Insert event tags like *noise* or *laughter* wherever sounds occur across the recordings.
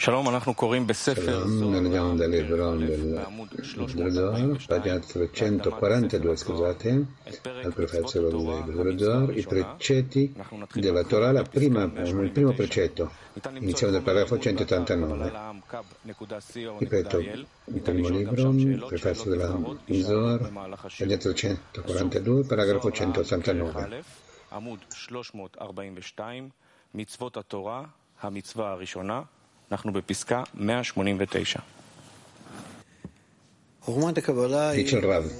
Shalom, אנחנו קוראים בספר Noi leggiamo dal libro del, del Zohar, pagina 342, scusate, al prefazio del libro del Zohar, i precetti della Torah, la prima, il primo precetto, iniziamo dal paragrafo 189. Ripeto, il primo libro, prefazio della Zohar, pagina 342, paragrafo 189. עמוד 342, מצוות התורה, המצווה הראשונה, אנחנו בפסקה 189. Dice il Rav,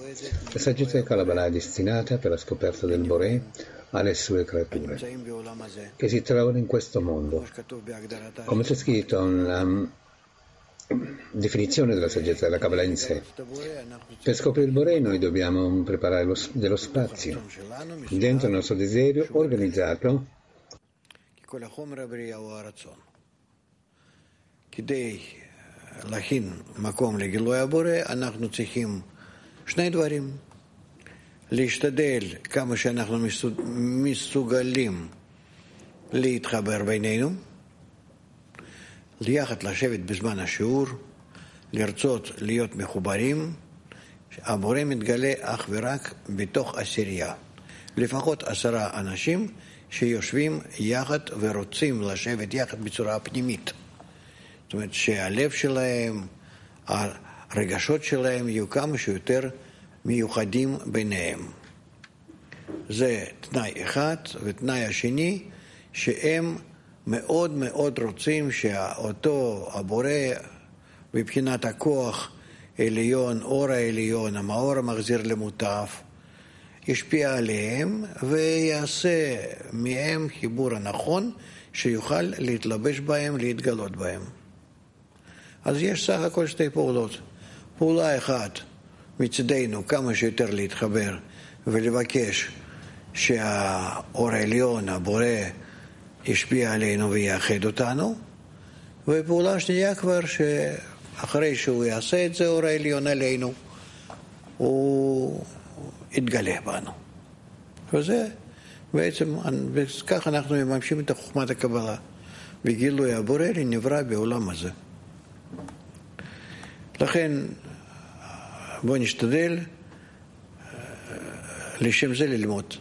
la saggezza di Kabbalah è destinata per la scoperta del Boré alle sue creature che si trovano in questo mondo. Come c'è scritto nella definizione della saggezza della Kabbalah in sé. Per scoprire il Boré noi dobbiamo preparare lo, dello spazio dentro il nostro desiderio organizzato כדי להכין מקום לגילוי הבורא, אנחנו צריכים שני דברים. להשתדל כמה שאנחנו מסוגלים להתחבר בינינו, ליחד לשבת בזמן השיעור, לרצות להיות מחוברים. הבורא מתגלה אך ורק בתוך עשירייה. לפחות עשרה אנשים שיושבים יחד ורוצים לשבת יחד בצורה פנימית. זאת אומרת שהלב שלהם, הרגשות שלהם יהיו כמה שיותר מיוחדים ביניהם. זה תנאי אחד, ותנאי השני, שהם מאוד מאוד רוצים שאותו הבורא, מבחינת הכוח עליון, אור העליון, המאור המחזיר למוטף, ישפיע עליהם ויעשה מהם חיבור הנכון שיוכל להתלבש בהם, להתגלות בהם. אז יש סך הכל שתי פעולות. פעולה אחת מצדנו כמה שיותר להתחבר ולבקש שהאור העליון, הבורא, ישפיע עלינו ויאחד אותנו, ופעולה שנייה כבר שאחרי שהוא יעשה את זה, אור העליון עלינו, הוא יתגלה בנו. וזה בעצם, וכך אנחנו מממשים את חוכמת הקבלה. וגילוי הבורא לנברא בעולם הזה. לכן בואו נשתדל לשם זה ללמוד.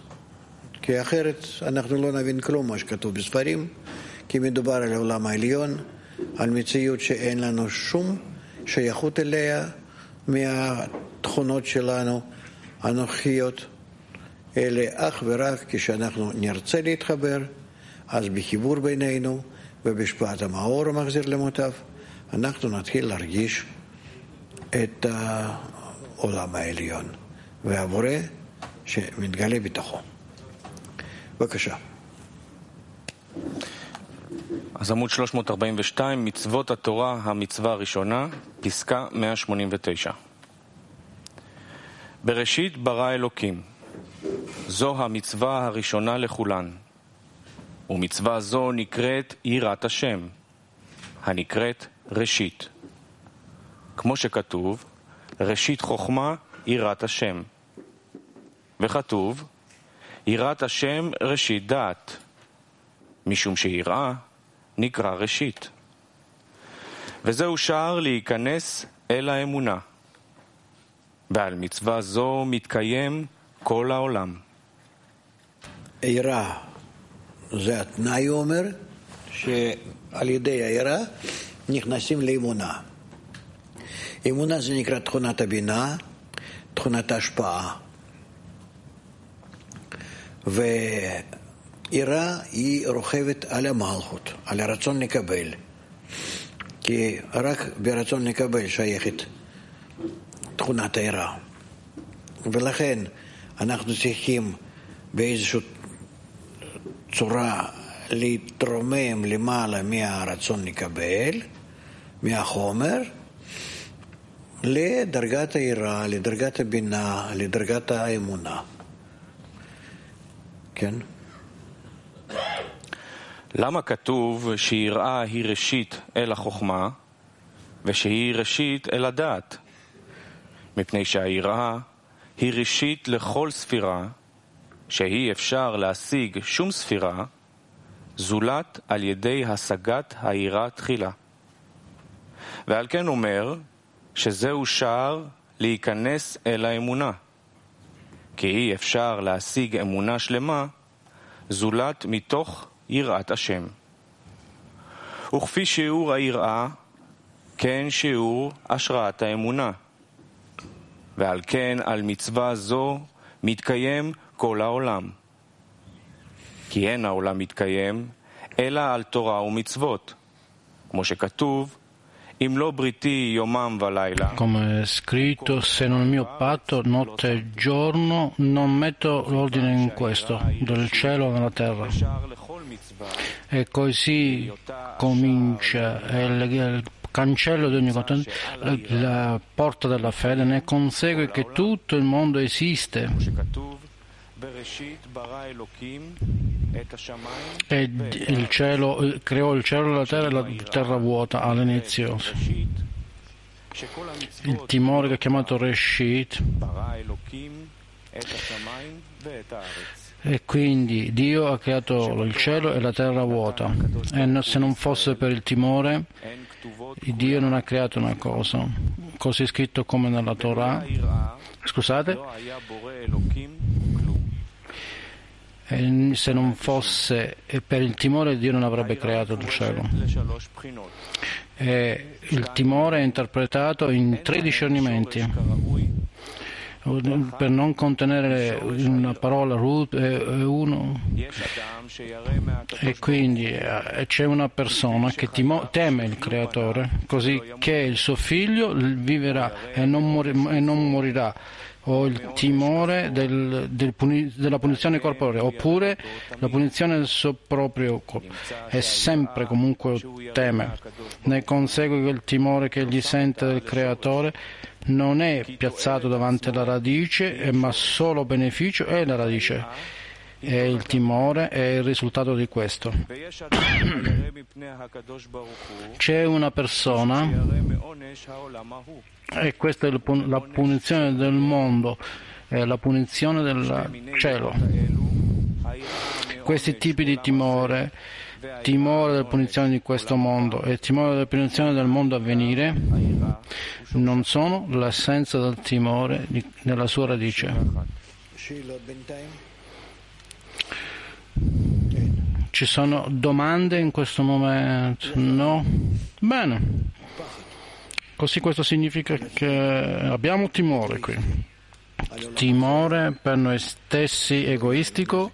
כי אחרת אנחנו לא נבין כלום מה שכתוב בספרים, כי מדובר על העולם העליון, על מציאות שאין לנו שום שייכות אליה מהתכונות שלנו הנוכחיות, אלא אך ורק כשאנחנו נרצה להתחבר, אז בחיבור בינינו ובהשפעת המאור המחזיר למוטב, אנחנו נתחיל להרגיש את העולם העליון והבורא שמתגלה בתוכו. בבקשה. אז עמוד 342, מצוות התורה, המצווה הראשונה, פסקה 189. בראשית ברא אלוקים. זו המצווה הראשונה לכולן. ומצווה זו נקראת יראת השם, הנקראת ראשית. כמו שכתוב, ראשית חוכמה יראת השם. וכתוב, יראת השם ראשית דעת, משום שיראה נקרא ראשית. וזהו שער להיכנס אל האמונה. ועל מצווה זו מתקיים כל העולם. יראה זה התנאי, הוא אומר, שעל ידי היראה נכנסים לאמונה. אמונה זה נקרא תכונת הבינה, תכונת ההשפעה. ויראה היא רוכבת על המלכות, על הרצון לקבל. כי רק ברצון לקבל שייכת תכונת היראה. ולכן אנחנו צריכים באיזושהי צורה להתרומם למעלה מהרצון לקבל, מהחומר, לדרגת היראה, לדרגת הבינה, לדרגת האמונה. כן? למה כתוב שיראה היא ראשית אל החוכמה ושהיא ראשית אל הדעת? מפני שהיראה היא ראשית לכל ספירה שאי אפשר להשיג שום ספירה זולת על ידי השגת היראה תחילה. ועל כן אומר שזהו שער להיכנס אל האמונה. כי אי אפשר להשיג אמונה שלמה זולת מתוך יראת השם. וכפי שיעור היראה, כן שיעור השראת האמונה. ועל כן על מצווה זו מתקיים כל העולם. כי אין העולם מתקיים, אלא על תורה ומצוות. כמו שכתוב, Come è scritto, se non il mio patto, notte e giorno, non metto l'ordine in questo, del cielo nella terra. E così comincia il, cancello di ogni contento, la porta della fede, ne consegue che tutto il mondo esiste e il cielo, creò il cielo, la terra e la terra vuota all'inizio. Il timore che è chiamato Reshit. E quindi Dio ha creato il cielo e la terra vuota. E se non fosse per il timore, Dio non ha creato una cosa. Così è scritto come nella Torah. Scusate se non fosse per il timore Dio non avrebbe creato il cielo. E il timore è interpretato in tre discernimenti. Per non contenere una parola root è uno e quindi eh, c'è una persona che teme il creatore così che il suo figlio viverà e non, morirà o il timore del, del puni, della punizione corporea oppure la punizione del suo proprio corpo. E sempre comunque teme ne consegue che il timore che egli sente del creatore non è piazzato davanti alla radice ma solo beneficio è la radice. E il timore è il risultato di questo. *coughs* C'è una persona e questa è la punizione del mondo, è la punizione del cielo. Questi tipi di timore, timore della punizione di questo mondo e timore della punizione del mondo a venire, non sono l'essenza del timore nella sua radice. Ci sono domande in questo momento? No? Bene. Così questo significa che abbiamo timore qui. Timore per noi stessi egoistico,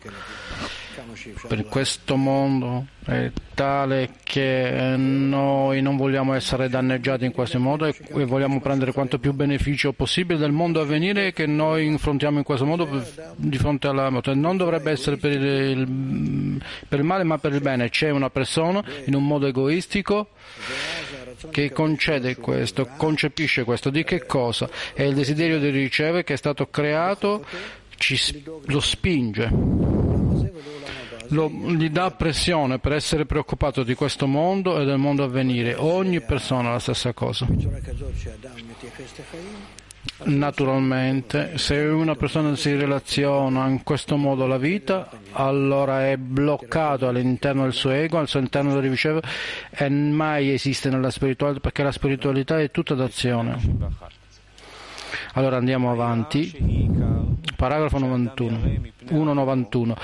per questo mondo è tale che noi non vogliamo essere danneggiati in questo modo e vogliamo prendere quanto più beneficio possibile del mondo a venire che noi affrontiamo in questo modo di fronte alla morte. Non dovrebbe essere per il, per il male ma per il bene. C'è una persona in un modo egoistico che concede questo, concepisce questo. Di che cosa? È il desiderio di ricevere che è stato creato, ci, lo spinge, lo, gli dà pressione per essere preoccupato di questo mondo e del mondo a venire. Ogni persona ha la stessa cosa. Naturalmente, se una persona si relaziona in questo modo alla vita, allora è bloccato all'interno del suo ego, al suo interno dove riceve e mai esiste nella spiritualità perché la spiritualità è tutta d'azione. Allora andiamo avanti. Paragrafo 91. 191.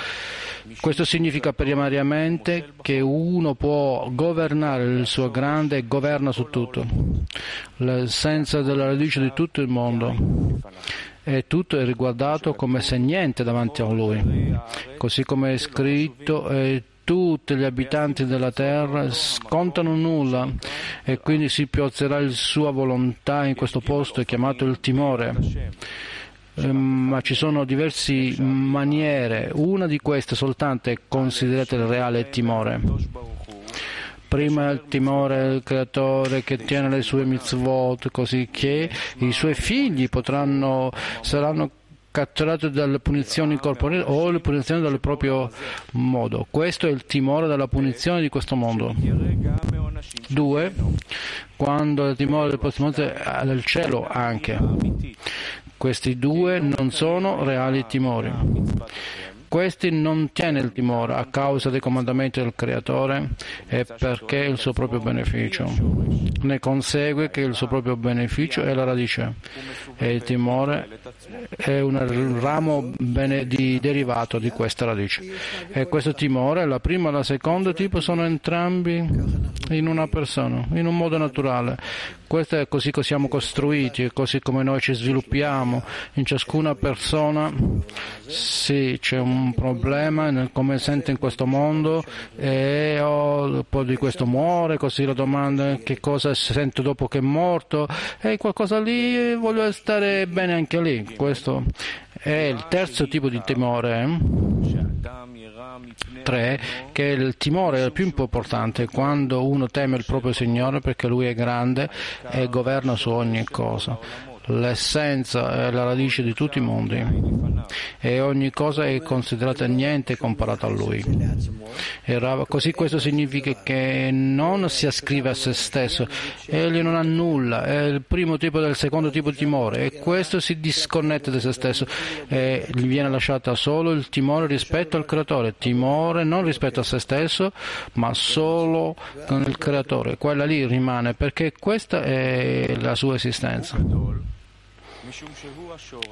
Questo significa primariamente che uno può governare il suo grande e governa su tutto, l'essenza della radice di tutto il mondo e tutto è riguardato come se niente davanti a lui, così come è scritto e tutti gli abitanti della terra scontano nulla e quindi si piazzerà la sua volontà in questo posto chiamato il timore Ehm, ma ci sono diverse maniere, una di queste soltanto è considerata il reale timore. Prima il timore del creatore che tiene le sue mitzvot, così che i suoi figli potranno, saranno catturati dalle punizioni corporali o le punizioni del proprio modo. Questo è il timore della punizione di questo mondo. Due, quando il timore del punizione del cielo anche. Questi due non sono reali timori. Questi non tiene il timore a causa dei comandamenti del Creatore e perché il suo proprio beneficio. Ne consegue che il suo proprio beneficio è la radice e il timore è un ramo di derivato di questa radice. E questo timore, la prima e la seconda tipo, sono entrambi in una persona, in un modo naturale. Questo è così che siamo costruiti, così come noi ci sviluppiamo. In ciascuna persona sì, c'è un problema nel come sente in questo mondo e oh, poi di questo muore, così la domanda che cosa sento dopo che è morto e qualcosa lì voglio stare bene anche lì. Questo è il terzo tipo di timore. 3 che il timore è il più importante quando uno teme il proprio Signore perché Lui è grande e governa su ogni cosa l'essenza è la radice di tutti i mondi e ogni cosa è considerata niente comparata a Lui. E così questo significa che non si ascrive a se stesso, egli non ha nulla, è il primo tipo del secondo tipo di timore e questo si disconnette da se stesso e gli viene lasciato solo il timore rispetto al creatore, timore non rispetto a se stesso ma solo con il creatore, quella lì rimane perché questa è la sua esistenza.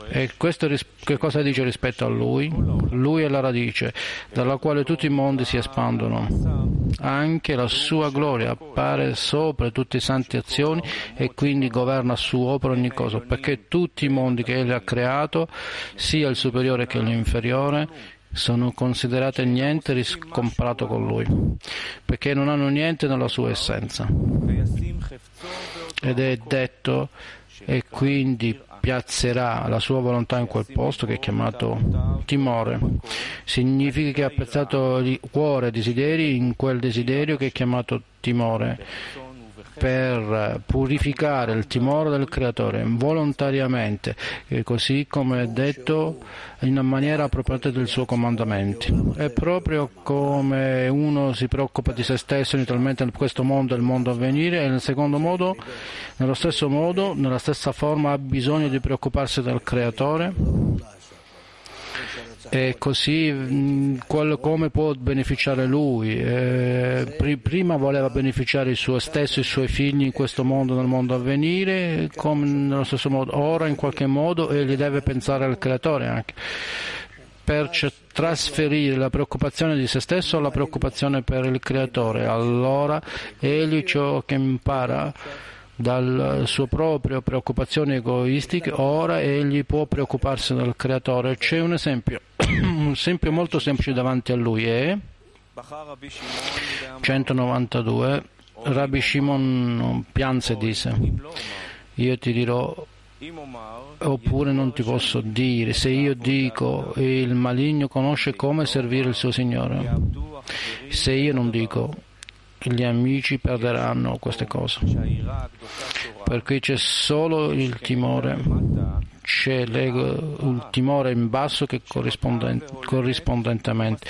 E questo che cosa dice rispetto a lui? Lui è la radice dalla quale tutti i mondi si espandono. Anche la sua gloria appare sopra tutte le santi azioni e quindi governa su opera ogni cosa, perché tutti i mondi che egli ha creato, sia il superiore che l'inferiore, sono considerate niente riscomparato con lui, perché non hanno niente nella sua essenza. Ed è detto e quindi piazzerà la sua volontà in quel posto che è chiamato timore. Significa che ha piazzato cuore e desideri in quel desiderio che è chiamato timore per purificare il timore del creatore volontariamente, così come è detto in maniera appropriata del suo comandamento. È proprio come uno si preoccupa di se stesso inizialmente in questo mondo e il mondo a venire, e nel secondo modo, nello stesso modo, nella stessa forma ha bisogno di preoccuparsi del creatore e così mm, come può beneficiare lui. Eh, prima voleva beneficiare il suo stesso e i suoi figli in questo mondo, nel mondo a venire, come nello stesso modo ora in qualche modo egli deve pensare al creatore anche per trasferire la preoccupazione di se stesso alla preoccupazione per il creatore. Allora egli ciò che impara dalla sua propria preoccupazione egoistica, ora egli può preoccuparsi del creatore. C'è un esempio, *coughs* un esempio molto semplice davanti a lui è 192. Rabbi Shimon pianse e disse, io ti dirò oppure non ti posso dire, se io dico il maligno conosce come servire il suo Signore, se io non dico gli amici perderanno queste cose. Perché c'è solo il timore, c'è il timore in basso che corrispondentemente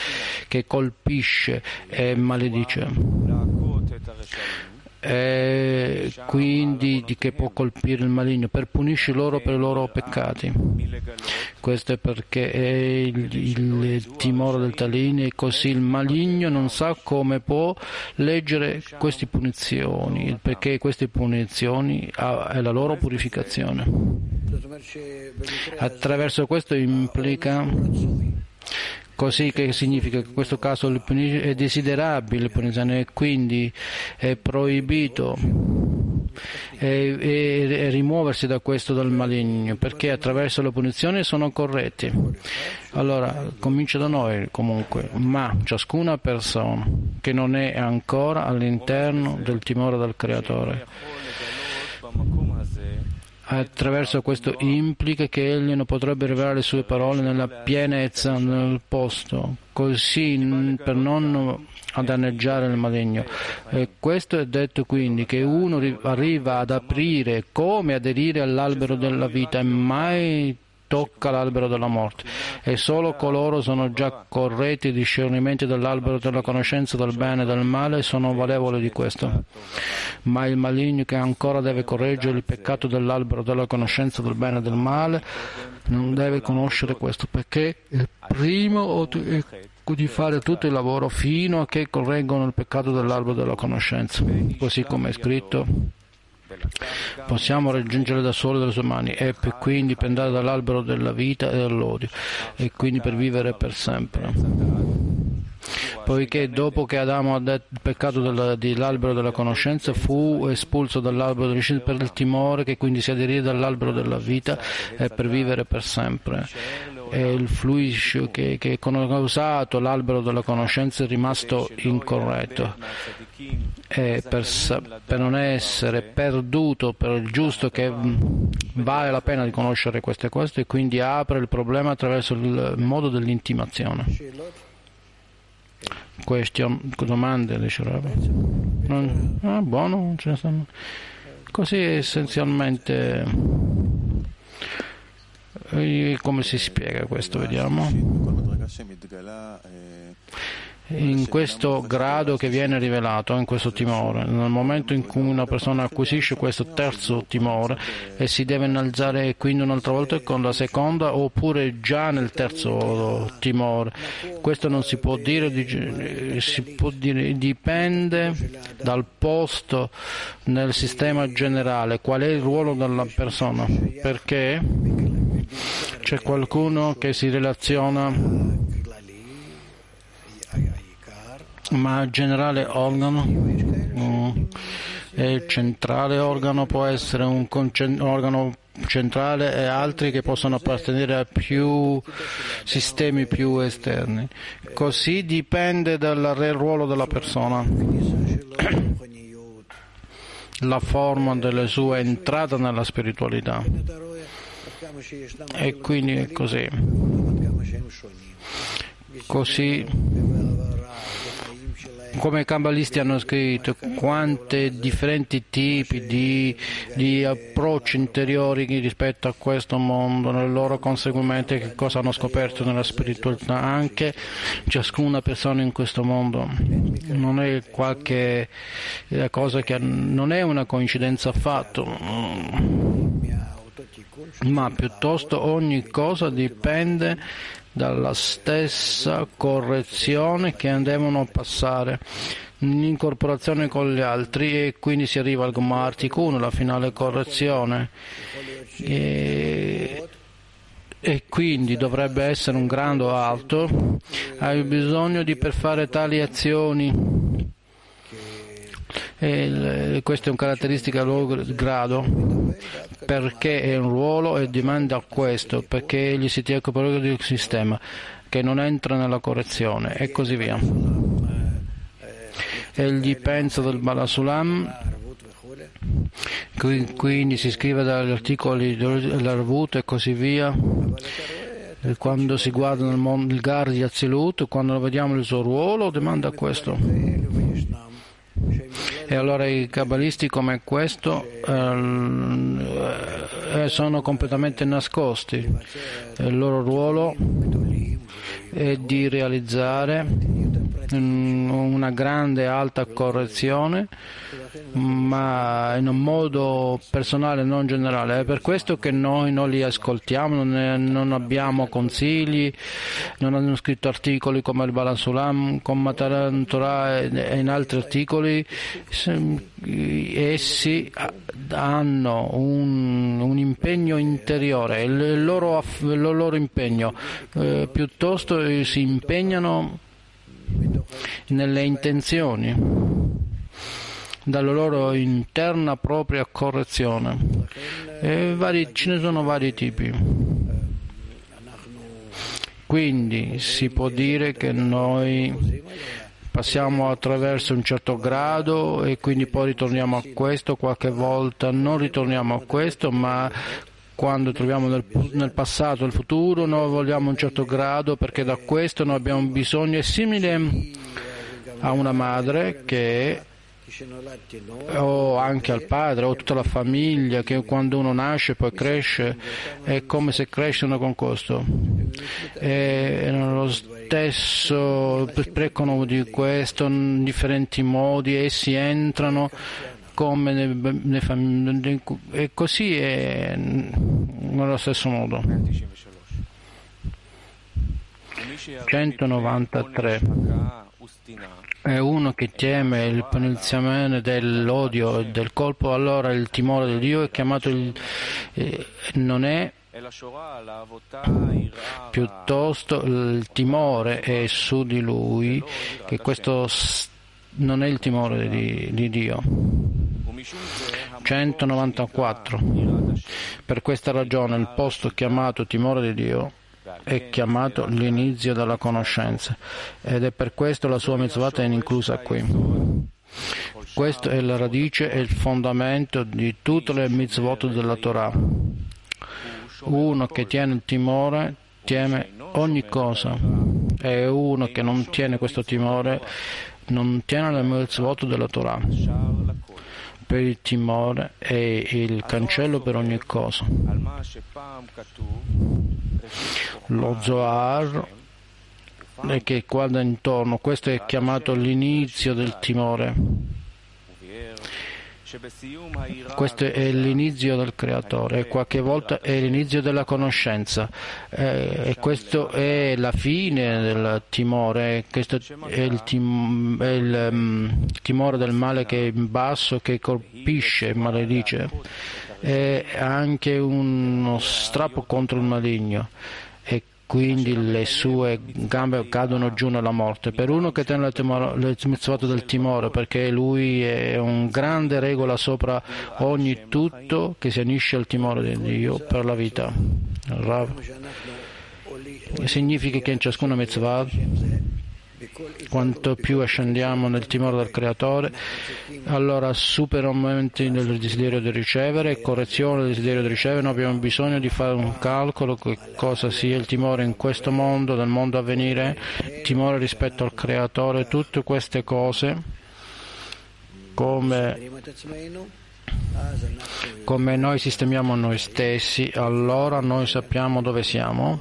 che colpisce e maledice e quindi di che può colpire il maligno per punisci loro per i loro peccati. Questo è perché è il, il timore del talino e così il maligno non sa come può leggere queste punizioni, perché queste punizioni è la loro purificazione. Attraverso questo implica Così che significa che in questo caso è desiderabile il punizione e quindi è proibito e, e, e, rimuoversi da questo dal maligno perché attraverso le punizioni sono corretti. Allora comincia da noi comunque, ma ciascuna persona che non è ancora all'interno del timore del Creatore Attraverso questo implica che egli non potrebbe rivelare le sue parole nella pienezza nel posto, così per non danneggiare il maligno. E questo è detto quindi che uno arriva ad aprire come aderire all'albero della vita e mai tocca l'albero della morte e solo coloro sono già corretti discernimenti dell'albero della conoscenza del bene e del male sono valevoli di questo. Ma il maligno che ancora deve correggere il peccato dell'albero della conoscenza del bene e del male non deve conoscere questo perché il primo di fare tutto il lavoro fino a che correggono il peccato dell'albero della conoscenza, così come è scritto. Possiamo raggiungere da soli dalle sue mani e quindi pendere dall'albero della vita e dell'odio e quindi per vivere per sempre. Poiché dopo che Adamo ha detto il peccato dell'albero della conoscenza fu espulso dall'albero della conoscenza per il timore che quindi si aderì dall'albero della vita e per vivere per sempre. E il fluiscio che, che ha usato l'albero della conoscenza è rimasto incorretto. E per, per, non essere perduto per il giusto che vale la pena di conoscere queste cose e quindi apre il problema attraverso il modo dell'intimazione Question, domande diceva ah, buono così essenzialmente come si spiega questo? Vediamo. In questo grado che viene rivelato, in questo timore, nel momento in cui una persona acquisisce questo terzo timore e si deve innalzare quindi un'altra volta con la seconda oppure già nel terzo timore, questo non si può dire, si può dire dipende dal posto nel sistema generale, qual è il ruolo della persona, perché c'è qualcuno che si relaziona ma il generale organo e il centrale organo può essere un organo centrale e altri che possono appartenere a più sistemi più esterni. Così dipende dal ruolo della persona, la forma della sua entrata nella spiritualità. E quindi è così. Così come i cabalisti hanno scritto, quanti differenti tipi di, di, approcci interiori rispetto a questo mondo, nel loro conseguimento, che cosa hanno scoperto nella spiritualità, anche ciascuna persona in questo mondo. Non è qualche cosa che non è una coincidenza affatto ma piuttosto ogni cosa dipende dalla stessa correzione che devono passare in incorporazione con gli altri e quindi si arriva al Gomma articolo 1, la finale correzione. E, e quindi dovrebbe essere un grado alto, hai bisogno di per fare tali azioni e questa è una caratteristica del grado perché è un ruolo e dimanda questo perché egli si tiene proprio del sistema che non entra nella correzione e così via. Egli pensa del Balasulam quindi si scrive dagli articoli dell'Arvut e così via. Quando si guarda nel mondo il Gar di Azilut quando vediamo il suo ruolo demanda questo e allora i cabalisti come questo eh, sono completamente nascosti. Il loro ruolo è di realizzare una grande alta correzione ma in un modo personale, non generale. È per questo che noi non li ascoltiamo, non, è, non abbiamo consigli, non hanno scritto articoli come il Balansulam, con Mataran Torah e in altri articoli. Essi hanno un, un impegno interiore, il loro, il loro impegno eh, piuttosto si impegnano nelle intenzioni dalla loro interna propria correzione. Vari, ce ne sono vari tipi. Quindi si può dire che noi passiamo attraverso un certo grado e quindi poi ritorniamo a questo, qualche volta non ritorniamo a questo, ma quando troviamo nel, nel passato e nel futuro noi vogliamo un certo grado perché da questo noi abbiamo bisogno, è simile a una madre che o anche al padre o tutta la famiglia che quando uno nasce poi cresce è come se crescono con costo e nello stesso sprecano di questo in differenti modi essi entrano come ne, ne, e così è nello stesso modo. 193 è uno che teme il punizione dell'odio e del colpo, allora il timore di Dio è chiamato il, eh, non è piuttosto il timore è su di lui, che questo non è il timore di, di Dio. 194. Per questa ragione il posto chiamato timore di Dio è chiamato l'inizio della conoscenza ed è per questo la sua mitzvah è inclusa qui. Questa è la radice e il fondamento di tutte le mitzvot della Torah. Uno che tiene il timore teme ogni cosa e uno che non tiene questo timore non tiene le mitzvot della Torah per il timore è il cancello per ogni cosa. Lo Zohar che guarda intorno, questo è chiamato l'inizio del timore. Questo è l'inizio del creatore e qualche volta è l'inizio della conoscenza. Eh, e questo è la fine del timore, questo è il, tim- è il um, timore del male che è in basso, che colpisce, maledice, è anche uno strappo contro il maligno quindi le sue gambe cadono giù nella morte. Per uno che tiene il mitzvot del timore, perché lui è un grande regola sopra ogni tutto che si unisce al timore di Dio per la vita. Rav. Significa che in ciascuna mitzvah quanto più ascendiamo nel timore del Creatore, allora superamenti del desiderio di ricevere, correzione del desiderio di ricevere, non abbiamo bisogno di fare un calcolo che cosa sia il timore in questo mondo, nel mondo a venire, timore rispetto al Creatore, tutte queste cose come come noi sistemiamo noi stessi, allora noi sappiamo dove siamo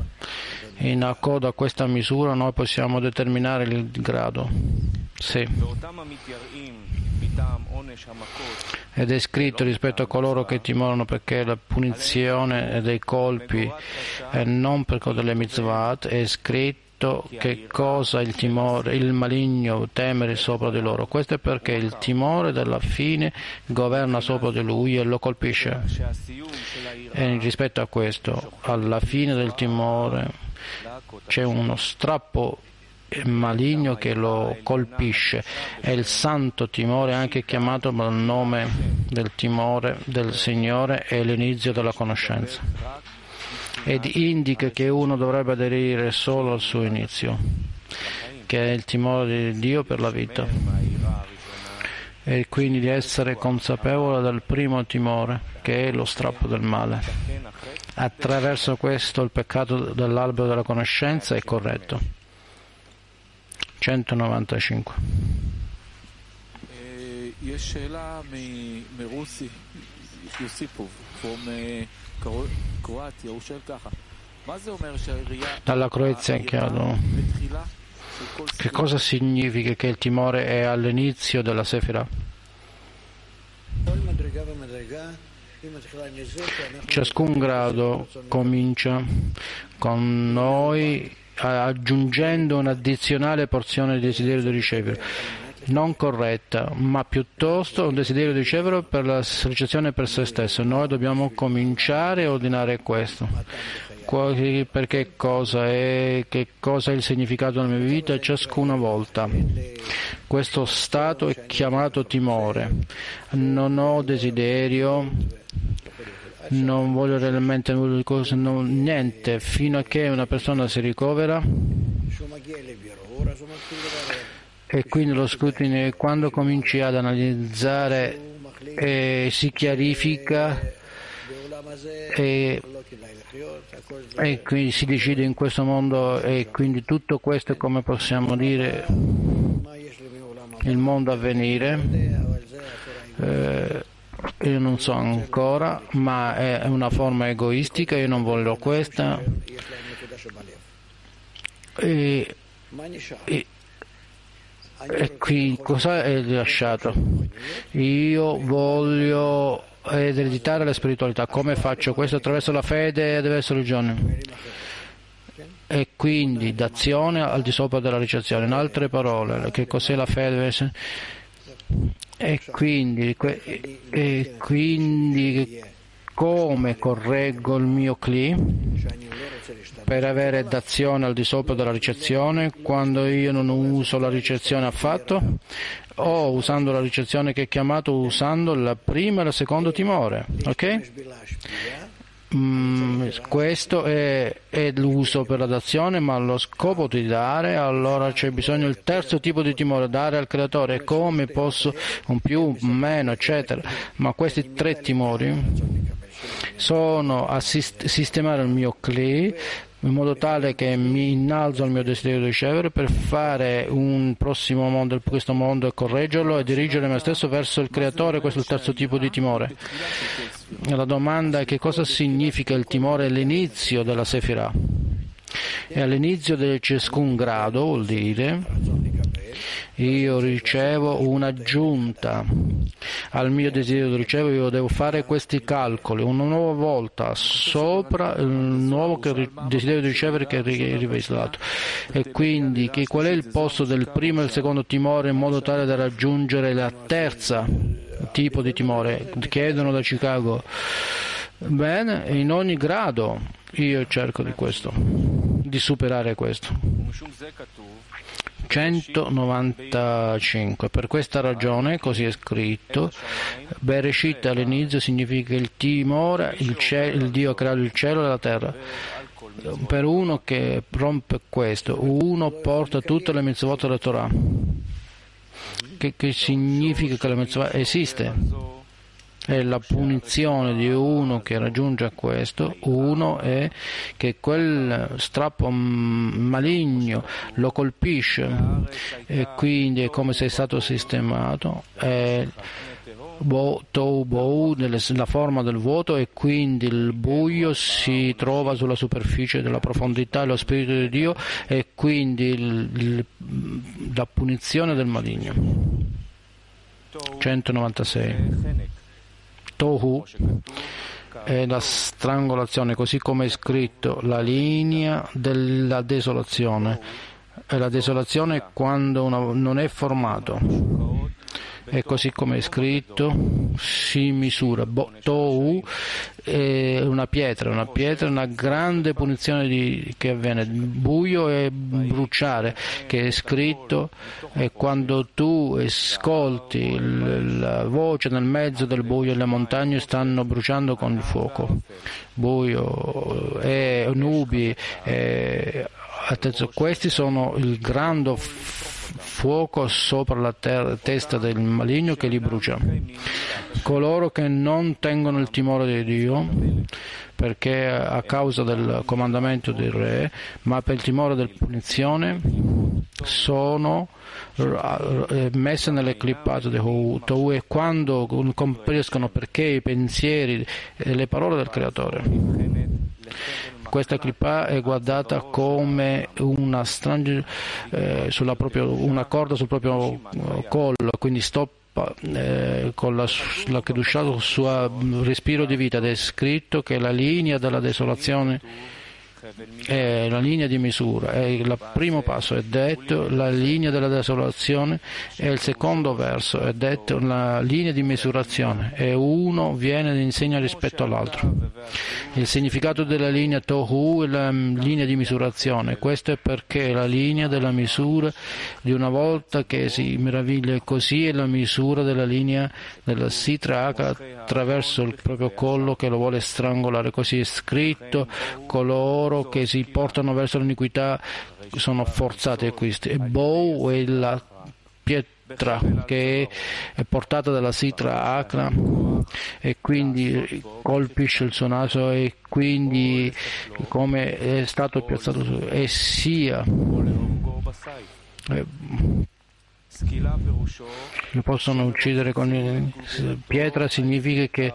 in accordo a questa misura noi possiamo determinare il grado. Sì. Ed è scritto rispetto a coloro che timorano perché la punizione dei colpi e non per cosa delle mitzvot è scritto che cosa il timore, il maligno temere sopra di loro. Questo è perché il timore della fine governa sopra di lui e lo colpisce. E rispetto a questo, alla fine del timore c'è uno strappo maligno che lo colpisce. È il santo timore, anche chiamato dal nome del timore del Signore, è l'inizio della conoscenza. Ed indica che uno dovrebbe aderire solo al suo inizio, che è il timore di Dio per la vita e quindi di essere consapevole del primo timore che è lo strappo del male. Attraverso questo il peccato dell'albero della conoscenza è corretto. 195. Dalla Croazia è chiaro che cosa significa che il timore è all'inizio della Sefira? Ciascun grado comincia con noi aggiungendo un'addizionale porzione di desiderio di ricevere, non corretta, ma piuttosto un desiderio di ricevere per la ricezione per se stesso. Noi dobbiamo cominciare a ordinare questo. Perché cosa è, che cosa è il significato della mia vita ciascuna volta. Questo stato è chiamato timore. Non ho desiderio non voglio realmente niente fino a che una persona si ricovera e quindi lo scrutinio quando cominci ad analizzare e si chiarifica e, e quindi si decide in questo mondo e quindi tutto questo è come possiamo dire il mondo a venire Eh, io non so ancora, ma è una forma egoistica, io non voglio questa. E, e, e qui cosa è lasciato? Io voglio ereditare la spiritualità. Come faccio questo? Attraverso la fede e attraverso la religione. E quindi d'azione al di sopra della ricezione. In altre parole, che cos'è la fede? E quindi, e quindi come correggo il mio CLI per avere d'azione al di sopra della ricezione quando io non uso la ricezione affatto o usando la ricezione che è chiamato usando la prima e la seconda timore ok? Mm, questo è, è, l'uso per la dazione, ma allo scopo di dare, allora c'è bisogno del terzo tipo di timore, dare al creatore come posso, un più, un meno, eccetera. Ma questi tre timori sono a sistemare il mio CLI in modo tale che mi innalzo al mio desiderio di ricevere per fare un prossimo mondo, questo mondo e correggerlo e dirigere me stesso verso il creatore, questo è il terzo tipo di timore. La domanda è che cosa significa il timore all'inizio della Sefirah? E all'inizio di ciascun grado vuol dire io ricevo un'aggiunta al mio desiderio di ricevere, io devo fare questi calcoli una nuova volta sopra il nuovo desiderio di ricevere che è rivelato. E quindi che, qual è il posto del primo e del secondo timore in modo tale da raggiungere la terza tipo di timore? Chiedono da Chicago. Bene, in ogni grado io cerco di questo, di superare questo. 195. Per questa ragione, così è scritto, Bereshit all'inizio significa il timore, il, cielo, il Dio ha creato il cielo e la terra. Per uno che rompe questo, uno porta tutte le mitzvot della Torah. Che, che significa che la mitzvah esiste? È la punizione di uno che raggiunge questo, uno è che quel strappo maligno lo colpisce e quindi è come se è stato sistemato. È Tou nella forma del vuoto e quindi il buio si trova sulla superficie della profondità lo Spirito di Dio e quindi il, il, la punizione del maligno. 196 tohu è la strangolazione, così come è scritto, la linea della desolazione. E la desolazione è quando una, non è formato e così come è scritto si misura. Tou è una pietra, una pietra una grande punizione di, che avviene, buio e bruciare, che è scritto e quando tu ascolti la voce nel mezzo del buio le montagne stanno bruciando con il fuoco. Buio e nubi. E, questi sono il grande fuoco sopra la ter- testa del maligno che li brucia. Coloro che non tengono il timore di Dio, perché a causa del comandamento del re, ma per il timore della punizione, sono eh, messe nelle clippate di Tou e quando compriscono perché i pensieri e le parole del creatore questa clipa è guardata come una, strange, eh, proprio, una corda sul proprio eh, collo, quindi stoppa eh, con la, la Kedusha sul suo respiro di vita. Ed è scritto che la linea della desolazione è la linea di misura, è il primo passo è detto la linea della desolazione e il secondo verso è detto la linea di misurazione e uno viene e insegna rispetto all'altro. Il significato della linea Tohu è la linea di misurazione, questo è perché la linea della misura di una volta che si meraviglia così è la misura della linea della Sitra attraverso il proprio collo che lo vuole strangolare, così è scritto coloro coloro che si portano verso l'iniquità sono forzati a questi. E Bow è la pietra che è portata dalla sitra acra e quindi colpisce il suo naso e quindi come è stato piazzato su e sia Lo possono uccidere con il... pietra significa che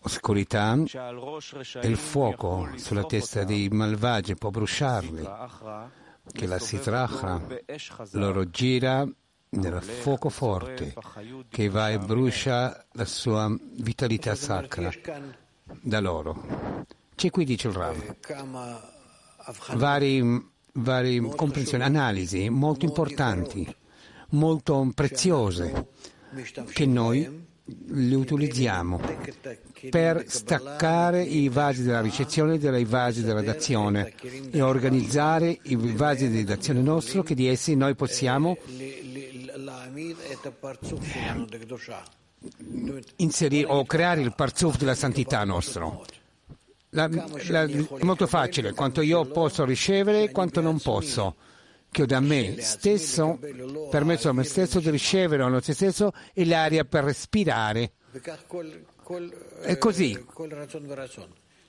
Oscurità e il fuoco sulla testa dei malvagi può bruciarli, che la Sitrachra loro gira nel fuoco forte che va e brucia la sua vitalità sacra da loro. C'è qui, dice il Rav, vari, vari comprensioni, analisi molto importanti, molto preziose, che noi li utilizziamo per staccare i vasi della ricezione dai vasi della dazione e organizzare i vasi di dazione nostro che di essi noi possiamo inserire o creare il parzuf della santità nostro. È molto facile, quanto io posso ricevere e quanto non posso. Che ho da me stesso, permesso a me stesso di ricevere a me stesso e l'aria per respirare. E così.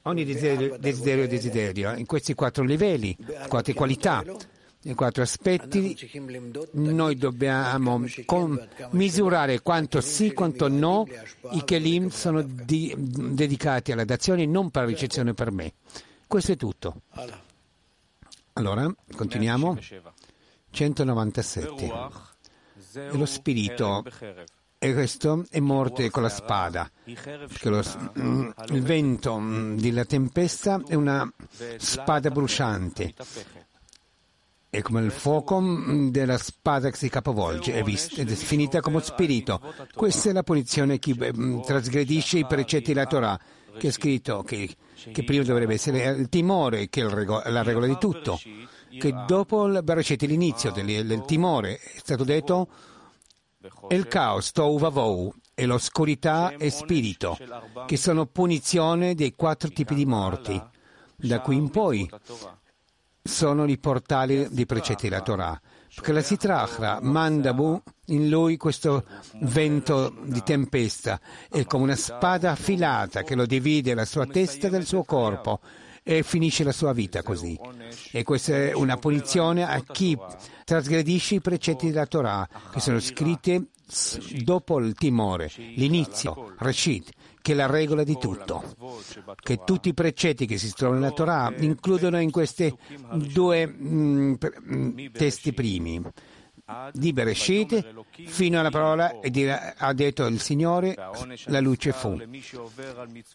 Ogni desiderio, desiderio, desiderio, in questi quattro livelli, quattro qualità, i quattro aspetti, noi dobbiamo misurare quanto sì, quanto no, i kelim sono di, dedicati alla dazione, non per la ricezione per me. Questo è tutto. Allora, continuiamo. 197. E lo spirito e questo è morte con la spada, perché lo, il vento della tempesta è una spada bruciante è come il fuoco mm, della spada che si capovolge è vista, è definita come spirito. Questa è la punizione mm, trasgredisce i precetti della Torah, che è scritto che, che prima dovrebbe essere il timore, che è la regola di tutto, che dopo il Bereshit, l'inizio del, del timore, è stato detto il caos, Tohu e l'oscurità e spirito, che sono punizione dei quattro tipi di morti. Da qui in poi sono i portali di precetti della Torah. Perché la Sitrachra manda in lui questo vento di tempesta, è come una spada affilata che lo divide la sua testa dal suo corpo e finisce la sua vita così. E questa è una punizione a chi trasgredisce i precetti della Torah, che sono scritti dopo il timore, l'inizio, Rashid, che è la regola di tutto, che tutti i precetti che si trovano nella Torah includono in questi due mh, mm, testi primi di Bereshit fino alla parola e ha detto il Signore la luce fu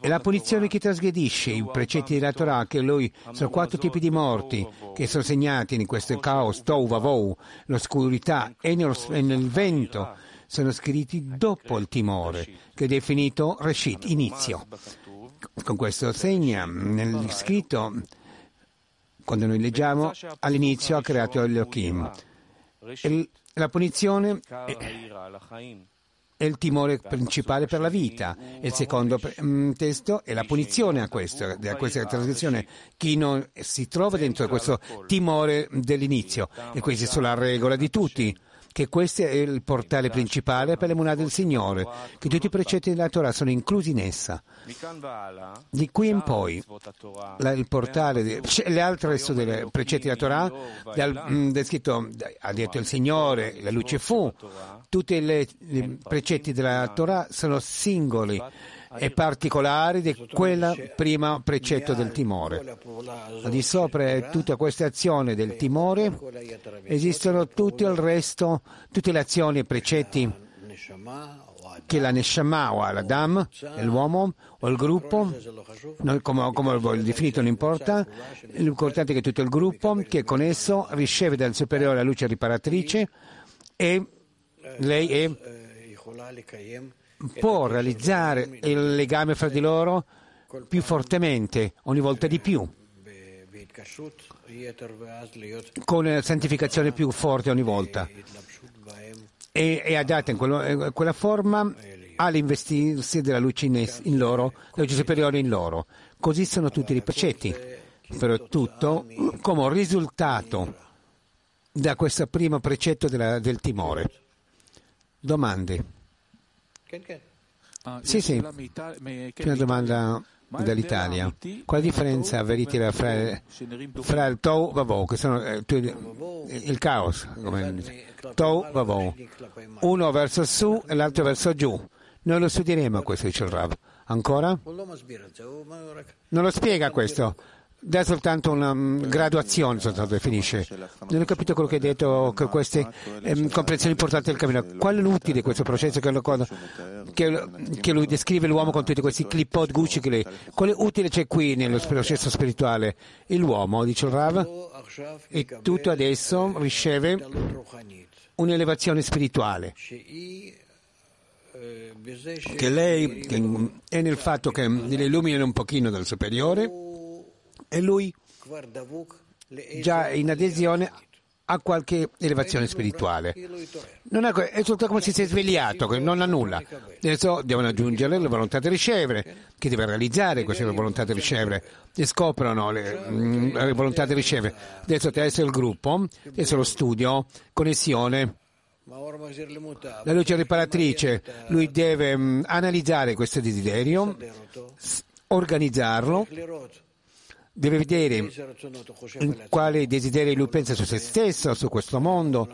e la punizione che trasgredisce i precetti della Torah che lui sono quattro tipi di morti che sono segnati in questo caos Tov Vavou l'oscurità e, nel vento sono scritti dopo il timore, che è definito Reshit, inizio. Con questo segna nel scritto, quando noi leggiamo, all'inizio ha creato Elohim. La punizione è, il timore principale per la vita. Il secondo mm, testo è la punizione a, questo, a questa trasgressione. Chi non si trova dentro questo timore dell'inizio. E questa è la regola di tutti che questo è il portale principale per l'emunà del Signore, che tutti i precetti della Torah sono inclusi in essa. Di qui in poi, la, il portale, le altre resto dei precetti della Torah, dal, mm, descritto, ha detto il Signore, la luce fu, tutti i precetti della Torah sono singoli e particolari di quella prima precetto del timore. Di sopra di tutta questa azione del timore esistono tutto il resto, tutte le azioni e precetti che la Neshama o l'Adam, l'uomo o il gruppo, come, come lo definito non importa, l'importante è che tutto il gruppo che con esso riceve dal superiore la luce riparatrice e lei è può realizzare il legame fra di loro più fortemente, ogni volta di più, con santificazione più forte ogni volta. E è adatta in, in quella forma all'investirsi della luce in, loro, la luce superiore in loro. Così sono tutti i precetti, però tutto come risultato da questo primo precetto della, del timore. Domande? Sì, sì, c'è una domanda dall'Italia. Qual è la differenza veritica fra, fra il Tou Vavò, che sono eh, il caos, come Tou Vavò, uno verso su e l'altro verso giù? Noi lo studieremo questo, dice il Rav. Ancora? Non lo spiega questo dà soltanto una um, graduazione, soltanto definisce. Non ho capito quello che hai detto, che queste um, comprensioni importanti del cammino. Qual è l'utile di questo processo che, che, lui descrive l'uomo con tutti questi clipot gucci? Quale utile c'è qui nello processo spirituale? L'uomo, dice il Rav, e tutto adesso riceve un'elevazione spirituale che lei è nel fatto che le illumina un pochino dal superiore e lui già in adesione a qualche elevazione spirituale. Non è, è soltanto come se si è svegliato, che non ha nulla. Adesso devono aggiungere la volontà di ricevere, chi deve realizzare questa volontà di ricevere, e scoprono le, mm, la volontà di ricevere. Adesso deve essere il gruppo, adesso lo studio, connessione. La luce riparatrice, lui deve um, analizzare questo desiderio, organizzarlo deve vedere in quale desiderio lui pensa su se stesso, su questo mondo,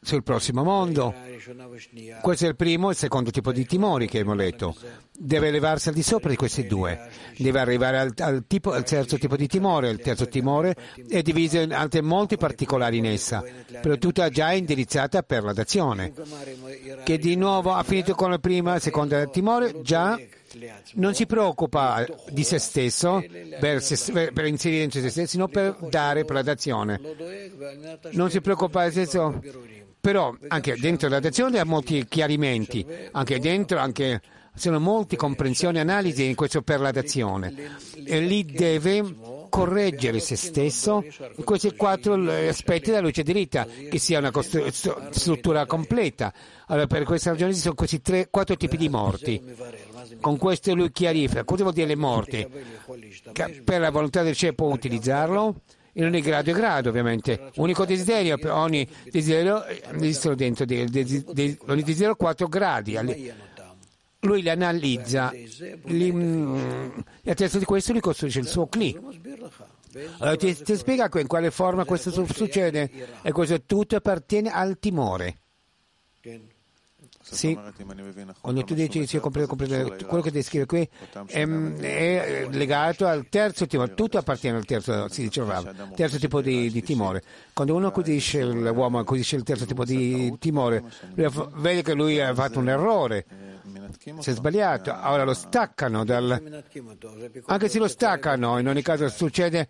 sul prossimo mondo. Questo è il primo e il secondo tipo di timori che abbiamo letto. Deve elevarsi al di sopra di questi due, deve arrivare al, al, tipo, al terzo tipo di timore. Il terzo timore è diviso in altri molti particolari in essa, però tutta già indirizzata per la dazione, che di nuovo ha finito con il primo e il secondo timore, già non si preoccupa di se stesso per, se, per inserire in se stesso, sino per dare per la dazione. Non si preoccupa di se stesso, però anche dentro la dazione ha molti chiarimenti, anche dentro anche, sono molte comprensioni e analisi in questo per la dazione e lì deve correggere se stesso in questi quattro aspetti della luce diritta, che sia una struttura completa. Allora, per questa ragione ci sono questi tre, quattro tipi di morti. Con questo lui chiarifica cosa vuol dire le morti. Per la volontà del cielo può utilizzarlo in ogni grado e grado ovviamente. Unico desiderio, per ogni desiderio esistono dentro del, del, ogni desiderio quattro gradi. Lui li analizza, li, mm, e attraverso di questo lui costruisce il suo cli. Allora, ti, ti spiega in quale forma questo succede e questo tutto appartiene al timore. Sì, quando tu dici che comprendo, comprendo, quello che descrive qui è, è, legato al terzo timore, tutto appartiene al terzo, si diceva, terzo tipo di, di, timore. Quando uno accudisce l'uomo, accudisce il terzo tipo di timore, vede che lui ha fatto un errore si è sbagliato, ora lo staccano dal... anche se lo staccano, in ogni caso succede,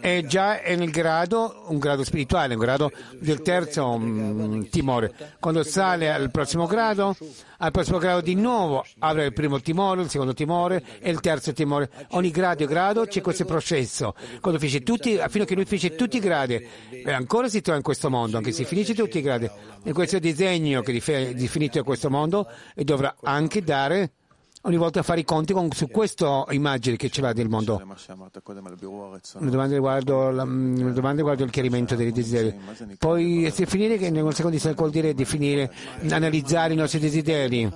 è già nel grado, un grado spirituale, un grado del terzo um, timore. Quando sale al prossimo grado, al prossimo grado di nuovo avrà il primo timore, il secondo timore e il terzo timore. Ogni grado e grado c'è questo processo. Quando finisce tutti, fino a che lui finisce tutti i gradi, e ancora si trova in questo mondo, anche se finisce tutti i gradi, in questo disegno che è definito in questo mondo, e dovrà anche dare ogni volta fare i conti con, su questa immagine che ce l'ha del mondo. Una domanda riguardo, la, una domanda riguardo il chiarimento dei desideri. Poi se finire che nel secondo disegno vuol dire definire, analizzare i nostri desideri,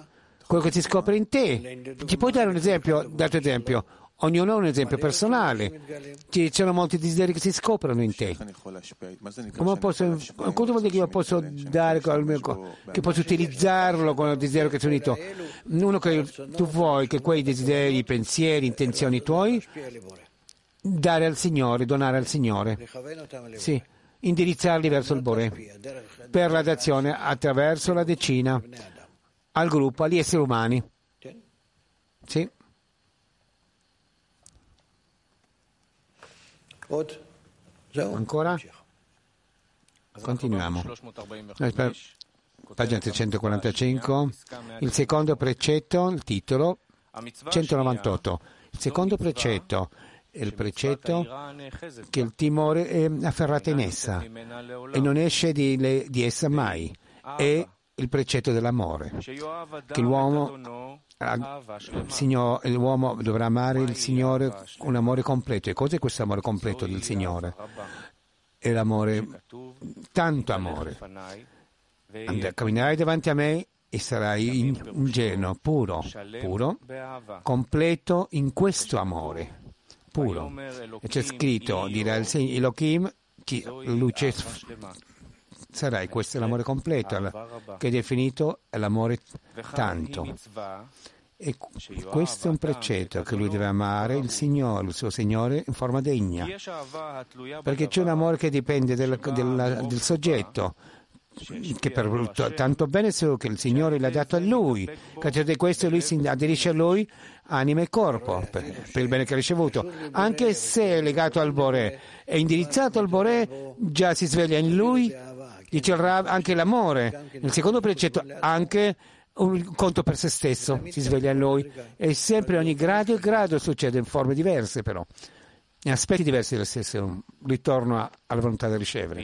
quello che si scopre in te. Ci puoi dare un esempio, dato esempio? Ognuno ha un esempio personale. Ci sono molti desideri che si scoprono in te. Come posso, cosa vuol dire che io posso dare che posso utilizzarlo con il desiderio che sono unito? Uno che tu vuoi che quei desideri, pensieri, intenzioni tuoi, dare al Signore, donare al Signore. Sì, indirizzarli verso il Bore per la dazione attraverso la decina al gruppo, agli esseri umani. Sì. Ancora? Continuiamo. Pagina 345, il secondo precetto, il titolo 198. Il secondo precetto è il precetto che il timore è afferrato in essa e non esce di, di essa mai. È il precetto dell'amore, che l'uomo Signore, l'uomo dovrà amare il Signore con un amore completo. E cos'è questo amore completo del Signore? È l'amore, tanto amore. Camminerai davanti a me e sarai ingenuo, puro, puro, completo in questo amore, puro. E c'è scritto, dirà il Signore Elohim, luce sarai, questo è l'amore completo, che è definito l'amore tanto. E questo è un precetto che lui deve amare il Signore, il suo Signore, in forma degna. Perché c'è un amore che dipende del, del, del soggetto, che per tanto bene solo che il Signore l'ha dato a lui. A questo lui si aderisce a lui, anima e corpo, per, per, il bene che ha ricevuto. Anche se è legato al Boré, è indirizzato al Boré, già si sveglia in lui, dice anche l'amore. Nel secondo precetto, anche un conto per se stesso, si sveglia in lui e sempre ogni grado e grado succede in forme diverse però, in aspetti diversi dello stesso ritorno alla volontà di ricevere.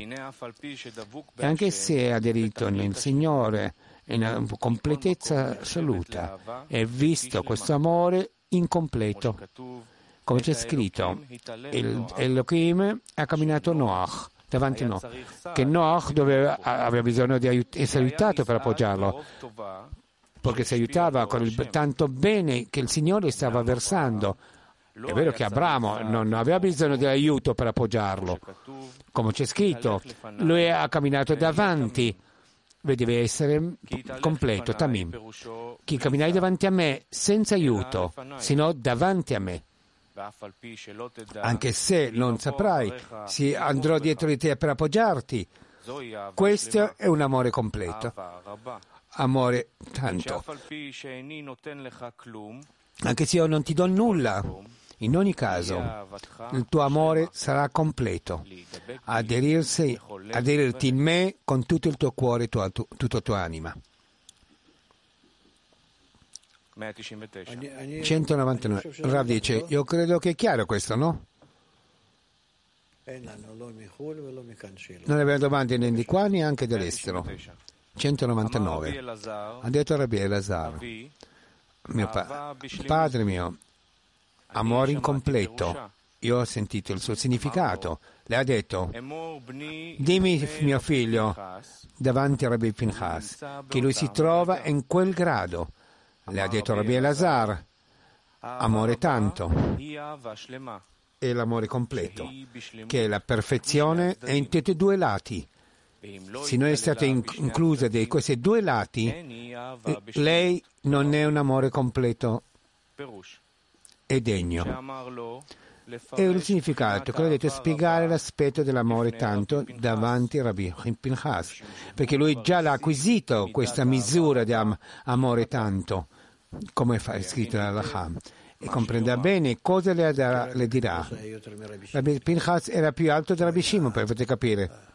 E anche se è aderito nel Signore in completezza assoluta e visto questo amore incompleto, come c'è scritto, il Elohim ha camminato Noach davanti a Noach, che Noach doveva, aveva bisogno di aiut- essere aiutato per appoggiarlo, perché si aiutava con il tanto bene che il Signore stava versando. È vero che Abramo non aveva bisogno di aiuto per appoggiarlo, come c'è scritto, lui ha camminato davanti, deve essere completo, tamim. Chi camminai davanti a me senza aiuto, sino davanti a me. Anche se non saprai, sì, andrò dietro di te per appoggiarti. Questo è un amore completo amore tanto. Anche se io non ti do nulla, in ogni caso il tuo amore sarà completo. Aderirsi, aderirti in me con tutto il tuo cuore e tutta la tua anima. 199. Rav dice, io credo che è chiaro questo, no? Non abbiamo domande né di qua neanche dall'estero. 199. Ha detto Rabbi Elazar, mio pa- padre mio, amore incompleto. Io ho sentito il suo significato. Le ha detto, dimmi mio figlio, davanti a Rabbi Pinchas, che lui si trova in quel grado. Le ha detto Rabbi Elazar, amore tanto è l'amore completo, che è la perfezione in tutti e due i lati. Se non è inclusa di questi due lati, lei non è un amore completo e degno. E il significato, quello detto, è spiegare l'aspetto dell'amore tanto davanti a Rabbi Pinchas, perché lui già l'ha acquisito questa misura di am- amore tanto, come è scritto nell'Acham, e comprenda bene cosa le, le dirà. Rabbi Pinchas era più alto di Rabbi Shimon, per poter capire.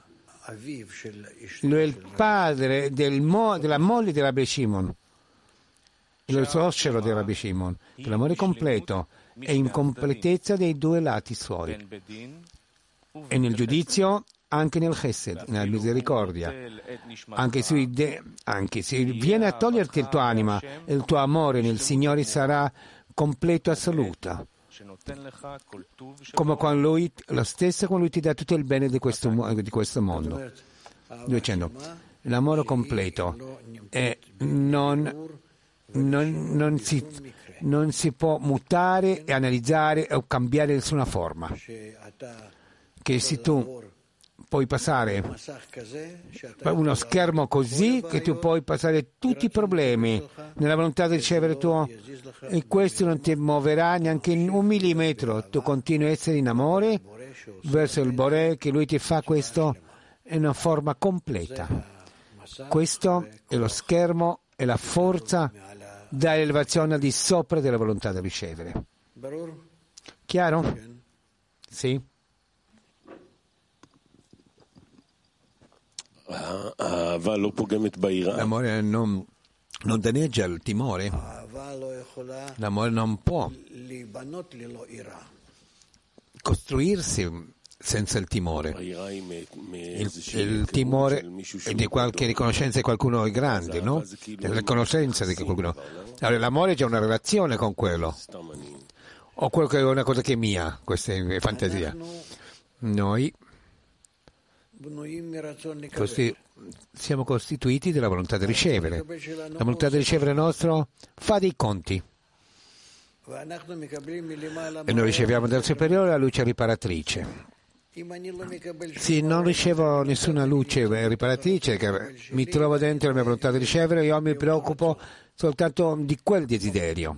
Lui è il padre del mo, della moglie di Rabbi Shimon, il suocero di Rabbi Shimon, per l'amore completo e in completezza dei due lati suoi. E nel giudizio anche nel chesed, nella misericordia. Anche se, anche se viene a toglierti il tuo anima, il tuo amore nel Signore sarà completo e assoluto come quando lui, lo stesso quando lui ti dà tutto il bene di questo, di questo mondo. Dicendo, l'amore completo non, non, non, si, non si può mutare e analizzare o cambiare nessuna forma. Che se tu puoi passare. Uno schermo così che tu puoi passare tutti i problemi nella volontà di ricevere tuo. E questo non ti muoverà neanche un millimetro. Tu continui a essere in amore verso il Bore che lui ti fa questo in una forma completa. Questo è lo schermo e la forza dall'elevazione al di sopra della volontà di ricevere. Chiaro? sì L'amore non, non danneggia il timore. L'amore non può costruirsi senza il timore. Il, il timore è di qualche riconoscenza di qualcuno è grande, no? La riconoscenza di qualcuno. Allora, l'amore è già una relazione con quello. O quello che è una cosa che è mia, questa è fantasia. Noi Costi- siamo costituiti dalla volontà di ricevere. La volontà di ricevere nostro fa dei conti. E noi riceviamo dal superiore la luce riparatrice. Se non ricevo nessuna luce riparatrice, mi trovo dentro la mia volontà di ricevere, io mi preoccupo soltanto di quel desiderio,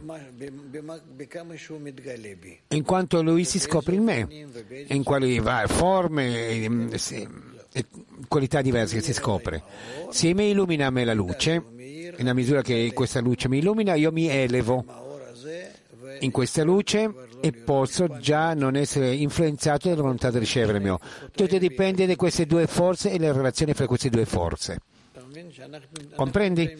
in quanto lui si scopre in me, in quali forme e qualità diverse si scopre. Se mi illumina a me la luce, nella misura che questa luce mi illumina, io mi elevo in questa luce e posso già non essere influenzato dalla volontà di ricevere mio. Tutto dipende da queste due forze e le relazioni fra queste due forze. Comprendi?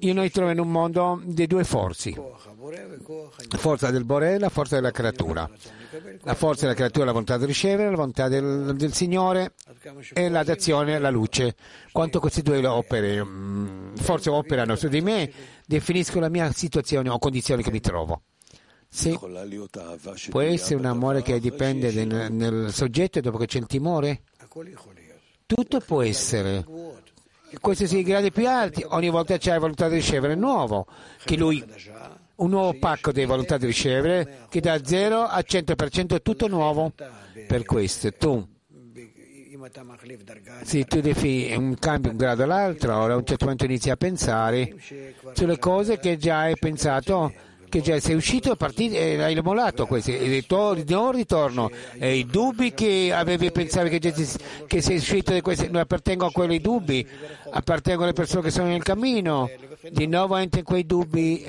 Io noi troviamo in un mondo di due forze. La forza del Bore e la forza della creatura. La forza della creatura è la volontà di ricevere, la volontà del, del Signore e la d'azione, la luce. Quanto queste due opere, forse operano su di me, definiscono la mia situazione o condizione che mi trovo. Sì. Può essere un amore che dipende nel, nel soggetto dopo che c'è il timore? Tutto può essere. Questi sono i gradi più alti, ogni volta c'è la volontà di ricevere nuovo, che lui, un nuovo pacco di volontà di ricevere che da 0 a 100% è tutto nuovo. Per questo tu, se tu un cambio un grado all'altro, ora a un certo momento inizi a pensare sulle cose che già hai pensato che già sei uscito e hai molato questi, e non ritorno, e i dubbi che avevi pensato che, che sei uscito di questi, non appartengo a quei dubbi, appartengo alle persone che sono nel cammino, di nuovo entro in quei dubbi,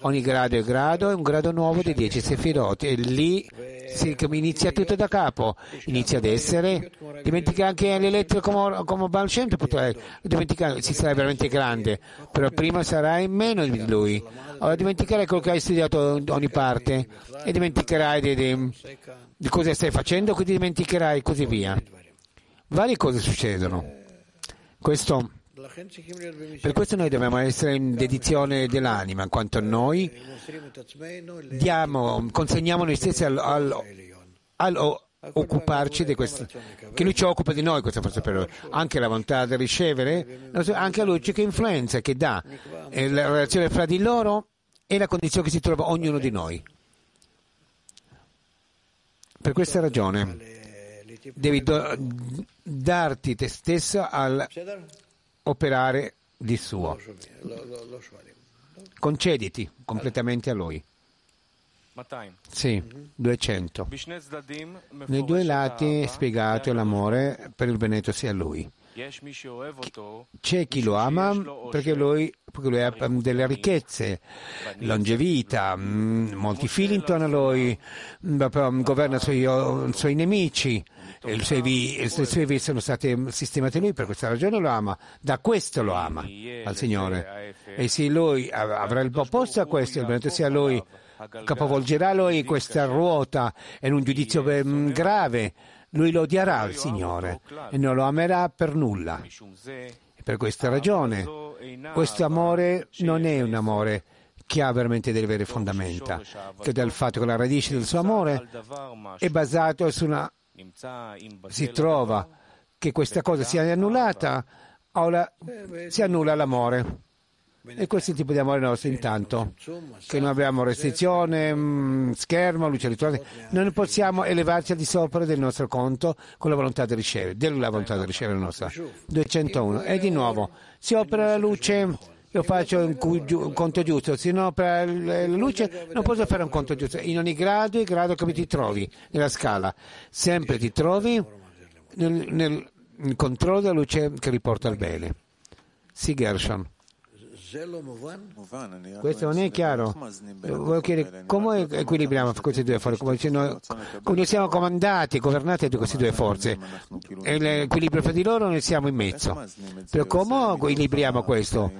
ogni grado è grado, è un grado nuovo di 10 sefirot, e lì si inizia tutto da capo, inizia ad essere, dimentica anche l'elettro come, come Baal Shem, dimentica, si sarà veramente grande, però prima sarai meno di lui. Allora dimenticherai quello che hai studiato in ogni parte e dimenticherai di, di, di cosa stai facendo, quindi dimenticherai e così via. Varie cose succedono. Questo per questo noi dobbiamo essere in dedizione dell'anima, in quanto noi. Diamo, consegniamo noi stessi al, al, al occuparci di questo, che lui ci occupa di noi, questa forza per anche la volontà di ricevere, anche a lui che influenza, che dà la relazione fra di loro e la condizione che si trova ognuno di noi. Per questa ragione devi do, darti te stesso al operare di suo. Concediti completamente a lui. Sì, 200. Nei due lati è spiegato l'amore per il benedetto sia lui. C'è chi lo ama perché lui, perché lui ha delle ricchezze, longevità, molti figli intorno a lui, governa i suoi, i suoi nemici, i suoi vite sono state sistemate lui, per questa ragione lo ama, da questo lo ama al Signore. E se lui avrà il posto a questo, il benedetto sia lui, capovolgerà lui questa ruota in un giudizio grave, lui lo odierà al Signore e non lo amerà per nulla. E per questa ragione, questo amore non è un amore che ha veramente delle vere fondamenta, che dal fatto che la radice del suo amore è basato su una si trova che questa cosa sia annullata, ora si annulla l'amore. E questo è il tipo di amore nostro intanto, che non abbiamo restrizione, schermo, luce rituale, non possiamo elevarci al di sopra del nostro conto con la volontà di ricevere, della volontà di ricevere nostra. 201. E di nuovo, si opera la luce, io faccio un, un conto giusto, se non opera la luce non posso fare un conto giusto. In ogni grado e grado che ti trovi nella scala, sempre ti trovi nel, nel, controllo della luce che riporta al bene. Sì, Gershon. Questo non è chiaro. Voglio chiedere come equilibriamo queste due forze? Come, noi, come siamo comandati e governati da queste due forze? E l'equilibrio fra di loro noi siamo in mezzo. Però come equilibriamo questo?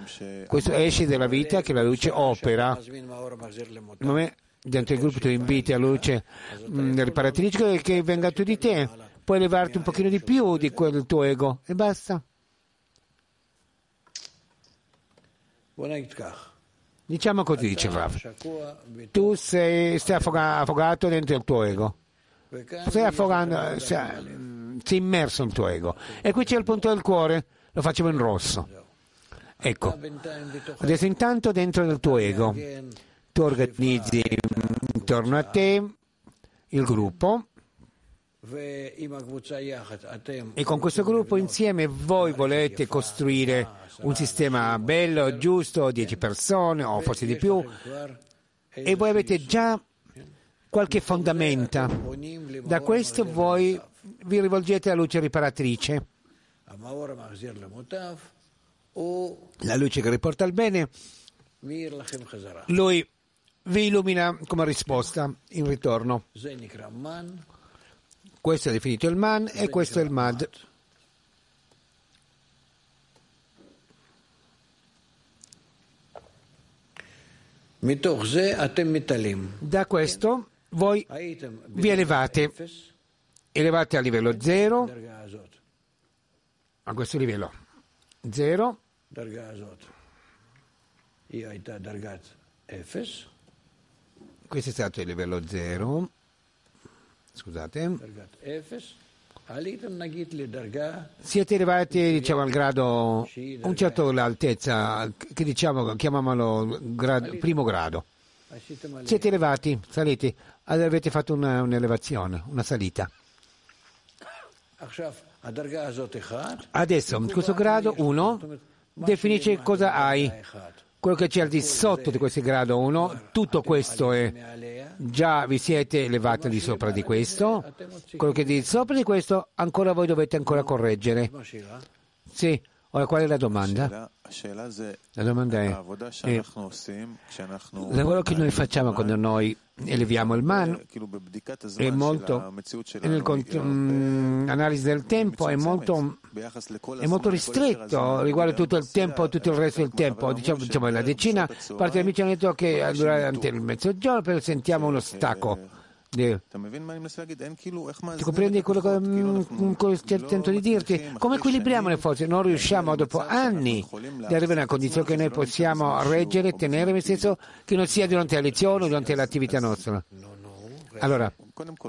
Questo esce dalla vita che la luce opera. Dentro il gruppo tu inviti a luce riparatrice che venga tu di te. Puoi elevarti un pochino di più di quel tuo ego e basta. Diciamo così, dice Rav. Tu sei, stai affogato dentro il tuo ego. Stai affogando, sei, sei immerso nel tuo ego. E qui c'è il punto del cuore, lo facciamo in rosso. Ecco, adesso intanto dentro del tuo ego tu organizzi intorno a te il gruppo e con questo gruppo insieme voi volete costruire un sistema bello, giusto, 10 persone o forse di più. e voi avete già qualche fondamenta. Da questo voi vi rivolgete alla luce riparatrice. La luce che riporta il bene, lui vi illumina come risposta in ritorno. Questo è definito il man e questo è il mad. Da questo voi vi elevate, elevate a livello 0, a questo livello. 0, questo è stato il livello 0, scusate, siete arrivati diciamo, al grado, un certo l'altezza, che diciamo, chiamiamolo grado, primo grado. Siete elevati, saliti, avete fatto una, un'elevazione, una salita. Adesso, questo grado 1 definisce cosa hai. Quello che c'è al di sotto di questo grado 1, tutto questo è già vi siete elevati al di sopra di questo. Quello che di sopra di questo ancora voi dovete ancora correggere. Sì, ora qual è la domanda? La domanda è, è il lavoro che noi facciamo quando noi eleviamo il man è molto, nell'analisi del tempo è molto, è molto ristretto riguardo tutto il tempo tutto il resto del tempo. Diciamo, diciamo la decina parte degli amici hanno detto che durante il mezzogiorno però sentiamo uno stacco ti comprendi quello che, che tento di dirti? Come equilibriamo le forze? Non riusciamo dopo anni di arrivare a una condizione che noi possiamo reggere, tenere, nel senso che non sia durante la lezione o durante l'attività nostra. Allora,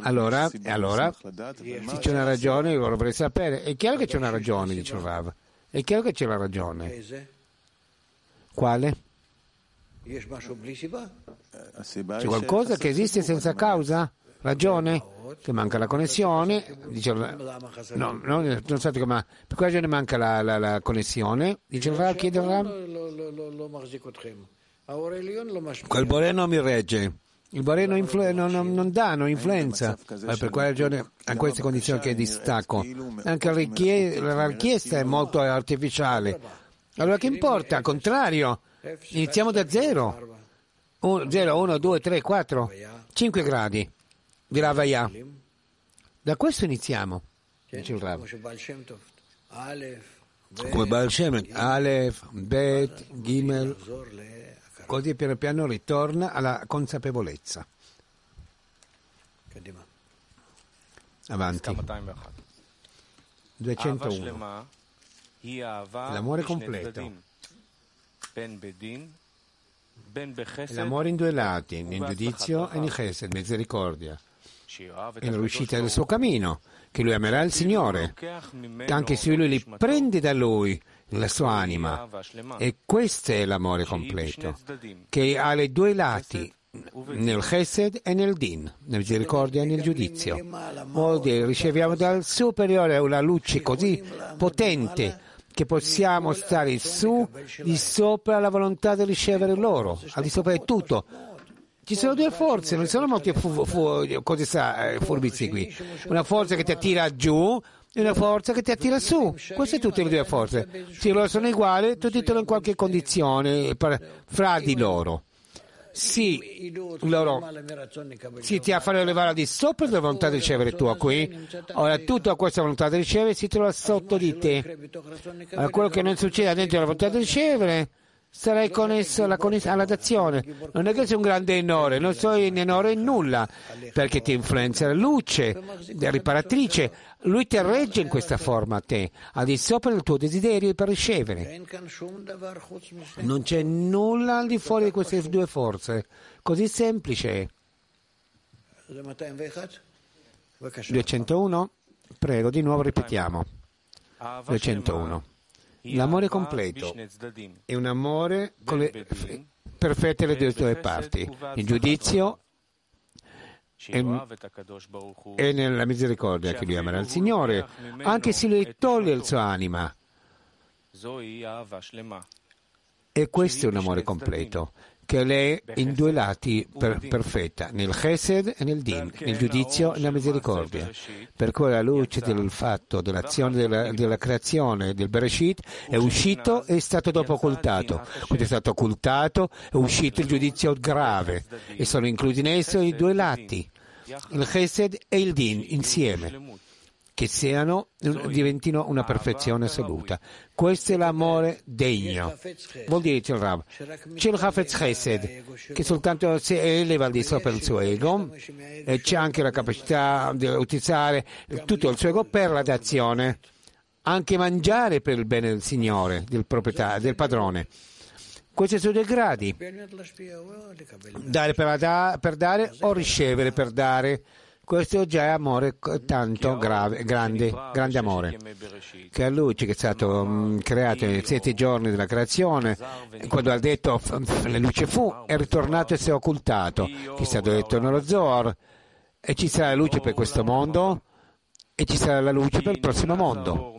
allora, allora se c'è una ragione, io vorrei sapere. È chiaro che c'è una ragione, dice Rav. È chiaro che c'è la ragione. Quale? C'è qualcosa che esiste senza causa? Ragione? Che manca la connessione? Dice, no, no, non so come, per quale ragione manca la, la, la connessione? Dice Rav, chiede Rav. Quel Bore non mi regge. Il Bore non, influ- non, non, non dà, non influenza. Ma per quale ragione a queste condizioni che è distacco? Anche la richiesta, la richiesta è molto artificiale. Allora che importa? Al contrario, iniziamo da zero. 0, 1, 2, 3, 4, 5 gradi di Ravaya. Da questo iniziamo, dice il Rav. Come Baal Shem, Aleph, Bet, Gimel, così piano piano ritorna alla consapevolezza. Avanti. 201. L'amore completo. L'amore in due lati, nel giudizio e nel chesed, misericordia, e nell'uscita del suo cammino, che lui amerà il Signore, anche se lui li prende da lui, la sua anima. E questo è l'amore completo, che ha i due lati, nel chesed e nel din, nella misericordia e nel giudizio. Dire, riceviamo dal superiore una luce così potente che possiamo stare su di sopra la volontà di ricevere loro, al di sopra di tutto. Ci sono due forze, non sono molti fu, fu, cose sa, eh, furbizi qui. Una forza che ti attira giù e una forza che ti attira su. Queste sono tutte le due forze. Se loro sono uguali, tutti sono in qualche condizione fra di loro sì, loro si ti fanno elevare al di sopra della volontà di ricevere tua qui, ora tutta questa volontà di ricevere si trova sotto di te. Allora, quello che non succede dentro la volontà di ricevere sarai connesso alla, alla dazione. Non è che sei un grande enore, non sei in enore in nulla, perché ti influenza la luce, la riparatrice. Lui ti regge in questa forma a te, al di sopra del tuo desiderio per ricevere. Non c'è nulla al di fuori di queste due forze. Così semplice. 201? Prego, di nuovo ripetiamo. 201. L'amore completo è un amore con le perfette le due parti, il giudizio e, nella misericordia che lui amerà il Signore, anche se lui toglie la sua anima. E questo è un amore completo, che lei in due lati per, perfetta, nel chesed e nel din, nel giudizio e nella misericordia. Per cui la luce del fatto dell'azione della, della creazione del Bereshit è uscito e è stato dopo occultato. Quando è stato occultato è uscito il giudizio grave e sono inclusi in esso i due lati, il chesed e il din insieme che siano, diventino una perfezione assoluta. Questo è l'amore degno. Vuol dire il Rav. C'è il Hafez Chesed, che soltanto si eleva al di sopra il suo ego e c'è anche la capacità di utilizzare tutto il suo ego per la dazione, anche mangiare per il bene del Signore, del del padrone. Questi sono dei gradi. Dare per, da, per dare o ricevere per dare questo già è amore tanto grave, grande, grande amore, che a lui che è stato mm, creato nei sette giorni della creazione, quando ha detto la luce fu, è ritornato e si è occultato, che è stato detto? Nello Zohar, e ci sarà la luce per questo mondo? e ci sarà la luce per il prossimo mondo.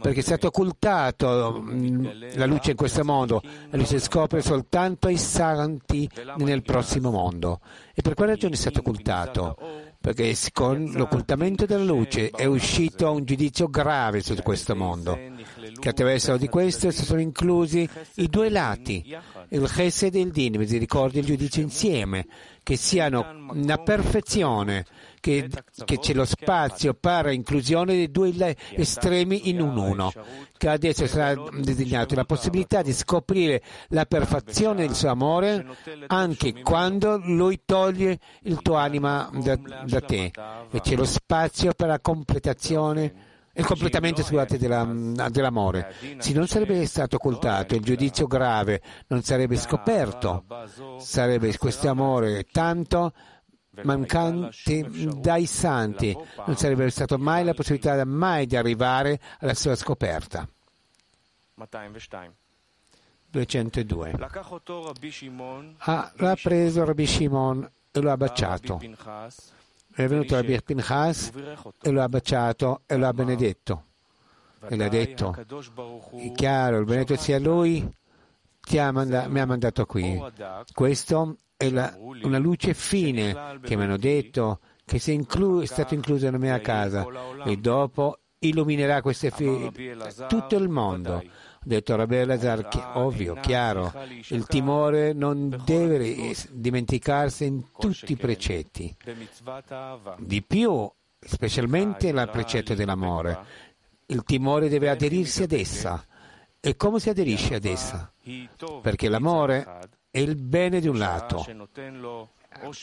perché è stato occultato mm, la luce in questo mondo. e lui si scopre soltanto ai santi nel prossimo mondo. E per quale ragione è stato occultato? Perché con l'occultamento della luce è uscito un giudizio grave su questo mondo, che attraverso di questo sono inclusi i due lati, il chesed e il din, misericordia e il giudizio insieme, che siano una perfezione, che, che c'è lo spazio per inclusione dei due estremi in un uno, che adesso sarà designato la possibilità di scoprire la perfezione del suo amore anche quando lui toglie il tuo anima da, da te. E c'è lo spazio per la completazione il completamento scusate, della, dell'amore. Se non sarebbe stato occultato, il giudizio grave non sarebbe scoperto, sarebbe questo amore tanto mancante dai santi, non sarebbe stata mai la possibilità mai di arrivare alla sua scoperta. 202. Ah, l'ha preso Rabbi Shimon e lo ha baciato. È venuto Rabbi Pinchas e lo ha baciato e lo ha benedetto. E le ha detto, è chiaro, il benedetto sia lui, ha manda- mi ha mandato qui. Questo è la, una luce fine che mi hanno detto che è, inclu- è stato incluso nella mia casa e dopo illuminerà queste figlie tutto il mondo. Detto Rabbi Lazar, ovvio, chiaro, il timore non deve dimenticarsi in tutti i precetti. Di più, specialmente il precetto dell'amore. Il timore deve aderirsi ad essa. E come si aderisce ad essa? Perché l'amore è il bene di un lato.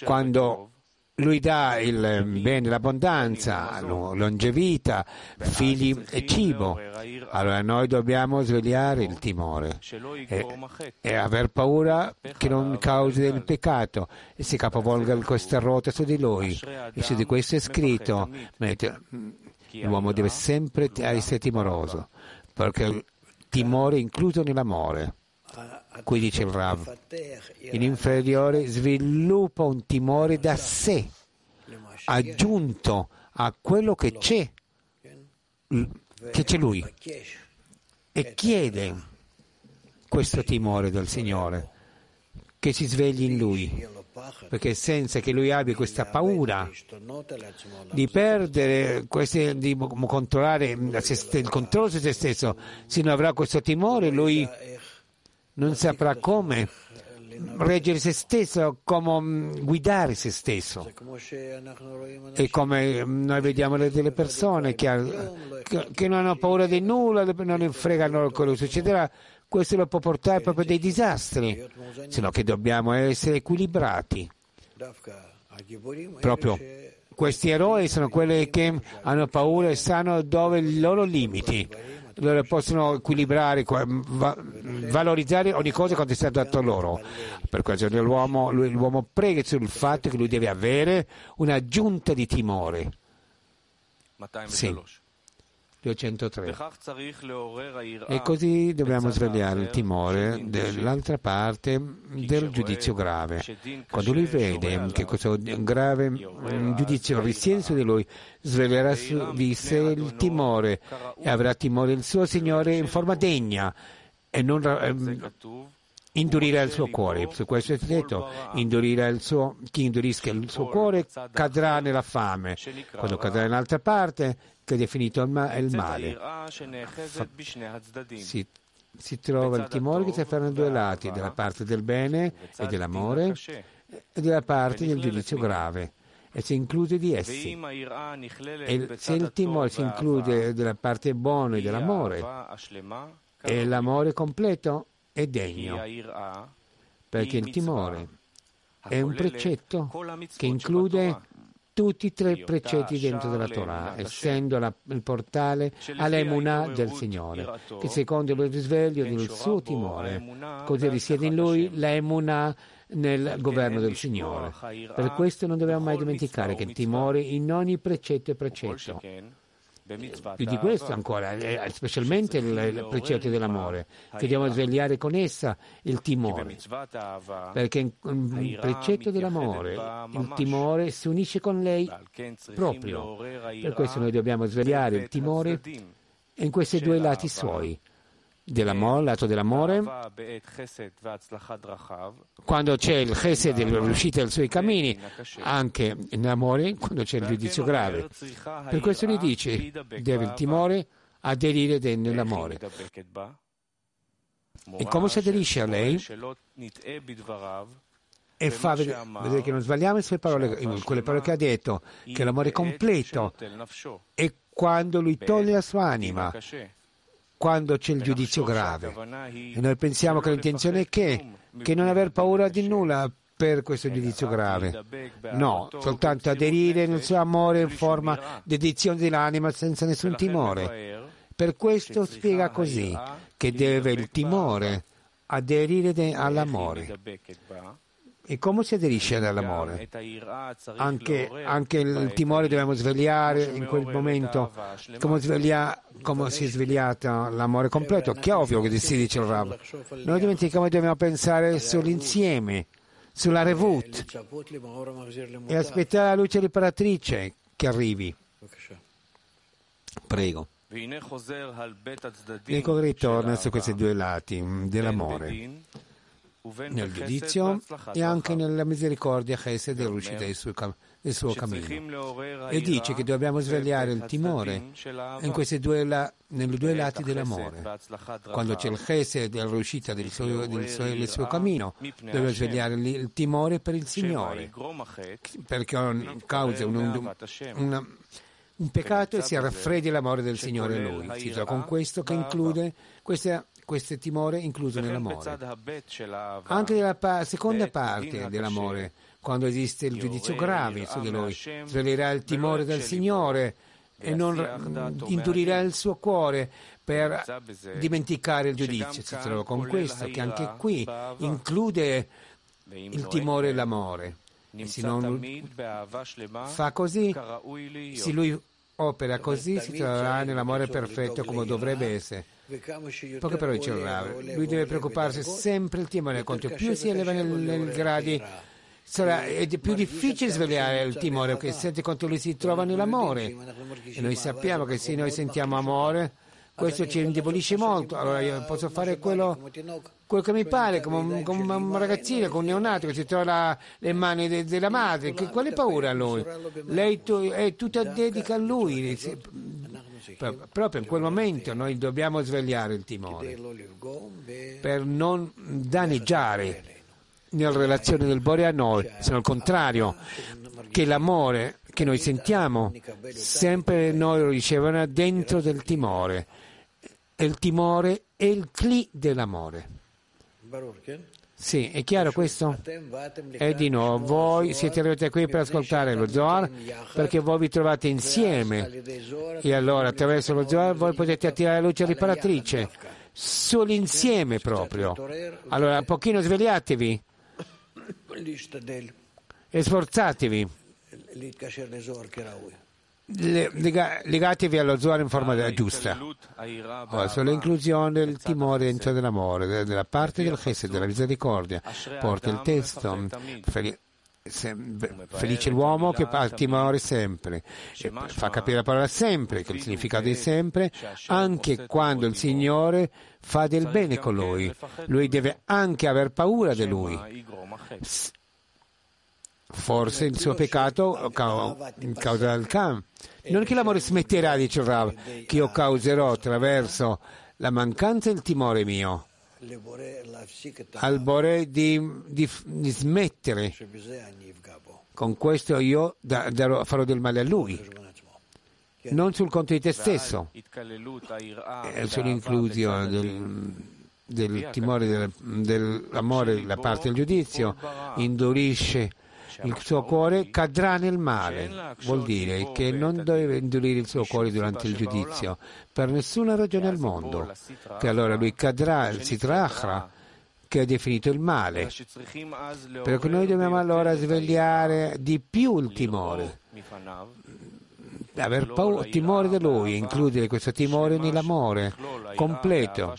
Quando lui dà il bene, l'abbondanza, longevità, figli e cibo. Allora noi dobbiamo svegliare il timore e, e aver paura che non causi del peccato e si capovolga questa ruota su di lui. E su di questo è scritto, l'uomo deve sempre essere timoroso, perché il timore è incluso nell'amore. Qui dice il Rav, l'inferiore sviluppa un timore da sé, aggiunto a quello che c'è, che c'è lui, e chiede questo timore del Signore, che si svegli in lui, perché senza che lui abbia questa paura di perdere, di controllare il controllo su se stesso, se non avrà questo timore, lui non saprà come reggere se stesso, come mm, guidare se stesso. E come noi vediamo delle persone che, che non hanno paura di nulla, non fregano quello che succederà, questo lo può portare proprio a dei disastri, sino che dobbiamo essere equilibrati. Proprio questi eroi sono quelli che hanno paura e sanno dove i loro limiti possono equilibrare, valorizzare ogni cosa quando è stato dato loro. Per questo l'uomo, l'uomo prega sul fatto che lui deve avere un'aggiunta di timore. Sì. 203. E così dobbiamo svegliare il timore dell'altra parte del giudizio grave. Quando lui vede che questo grave giudizio risiede su di lui, sveglierà su di sé il timore e avrà timore del suo Signore in forma degna e non ehm, indurirà il suo cuore. Su questo è detto, suo, chi indurisca il suo cuore cadrà nella fame. Quando cadrà in un'altra parte, che è definito il, ma- il male. Si, si, trova il timore che si afferra a due lati, dalla parte del bene e dell'amore e dalla parte del giudizio grave e si include di essi. E se il timore si include della parte buona e dell'amore, e l'amore completo è degno, perché il timore è un precetto che include tutti i tre precetti dentro della Torah, essendo la, il portale all'emunà del Signore, che secondo il risveglio del suo timore, così risiede in lui l'emunà nel governo del Signore. Per questo non dobbiamo mai dimenticare che il timore in ogni precetto è precetto più di questo ancora, specialmente il, il precetto dell'amore, che dobbiamo svegliare con essa il timore, perché il precetto dell'amore, il timore si unisce con lei proprio, per questo noi dobbiamo svegliare il timore in questi due lati suoi, dell'amore, lato dell'amore, quando c'è il chesed dell'uscita dai suoi cammini, anche nell'amore, quando c'è il giudizio grave. Per questo gli dice, deve il timore aderire nell'amore. E come si aderisce a lei? E fa vedere che non sbagliamo le sue parole, quelle parole che ha detto, che l'amore è completo. E quando lui toglie la sua anima, quando c'è il giudizio grave. E noi pensiamo che l'intenzione è che, che non aver paura di nulla per questo giudizio grave. No, soltanto aderire nel suo amore in forma di dedizione dell'anima senza nessun timore. Per questo spiega così che deve il timore aderire all'amore. E come si aderisce all'amore? Anche, anche, il timore dobbiamo svegliare in quel momento, come, sveglia, come si è svegliato l'amore completo, che è ovvio che si dice il Rav. Noi dimentichiamo che dobbiamo pensare sull'insieme, sulla revut e aspettare la luce riparatrice che arrivi. Prego. Ecco che ritorna su questi due lati dell'amore nel giudizio e anche nella misericordia Chesed dell'uscita del suo, del suo cammino. E dice che dobbiamo svegliare il timore due, la, nei due lati dell'amore. Quando c'è il Chesed dell'uscita del suo, del, suo, del suo cammino, dobbiamo svegliare il timore per il Signore, perché causa un, un, una, un peccato e si raffreddi l'amore del Signore in lui. Con questo che include questa questo timore incluso nell'amore. Anche nella seconda parte dell'amore, quando esiste il giudizio grave su di lui, svelerà il timore del Signore e non indurirà il suo cuore per dimenticare il giudizio. Si trova con questo che anche qui include il timore e l'amore. E se non fa così, se lui opera così, si troverà nell'amore perfetto come dovrebbe essere. Poco però dice Rav, lui deve preoccuparsi sempre il timore, quanto più si eleva nel, nel gradi sarà è più difficile svegliare il timore perché sente quanto lui si trova nell'amore e noi sappiamo che se noi sentiamo amore questo ci indebolisce molto. Allora io posso fare quello, quello che mi pare come un, come un, ragazzino come un neonato che si trova la, le mani de, della madre che, quale paura a lui? Lei tu, è tutta dedica a lui proprio in quel momento noi dobbiamo svegliare il timore per non danneggiare nella relazione del Bore a noi, se al contrario, che l'amore che noi sentiamo sempre noi lo ricevono dentro del timore. E il timore è il cli dell'amore. Sì, è chiaro questo? E di nuovo, voi siete arrivati qui per ascoltare lo Zohar perché voi vi trovate insieme. E allora attraverso lo Zohar voi potete attirare la luce riparatrice. Sull'insieme proprio. Allora, un pochino svegliatevi. E sforzatevi legatevi allo Zohar in forma giusta. Verso l'inclusione del timore dentro dell'amore, della parte del chesed, della misericordia. Porta il testo. Felice l'uomo che ha timore sempre, fa capire la parola sempre, che il significato di sempre, anche quando il Signore fa del bene con lui. Lui deve anche aver paura di lui. Forse il suo peccato causa il Khan. Non che l'amore smetterà, dice Rav, che io causerò attraverso la mancanza del timore mio al Bore di, di, di, smettere. Con questo io da, darò, farò del male a lui, non sul conto di te stesso, è sull'inclusione del, del timore, del, dell'amore da parte del giudizio, indurisce il suo cuore cadrà nel male. Vuol dire che non deve indurire il suo cuore durante il giudizio. per nessuna ragione al mondo, che allora lui cadrà, il sitrachra, che è definito il male. Perché noi dobbiamo allora svegliare di più il timore aver paura, timore di lui, includere questo timore nell'amore completo,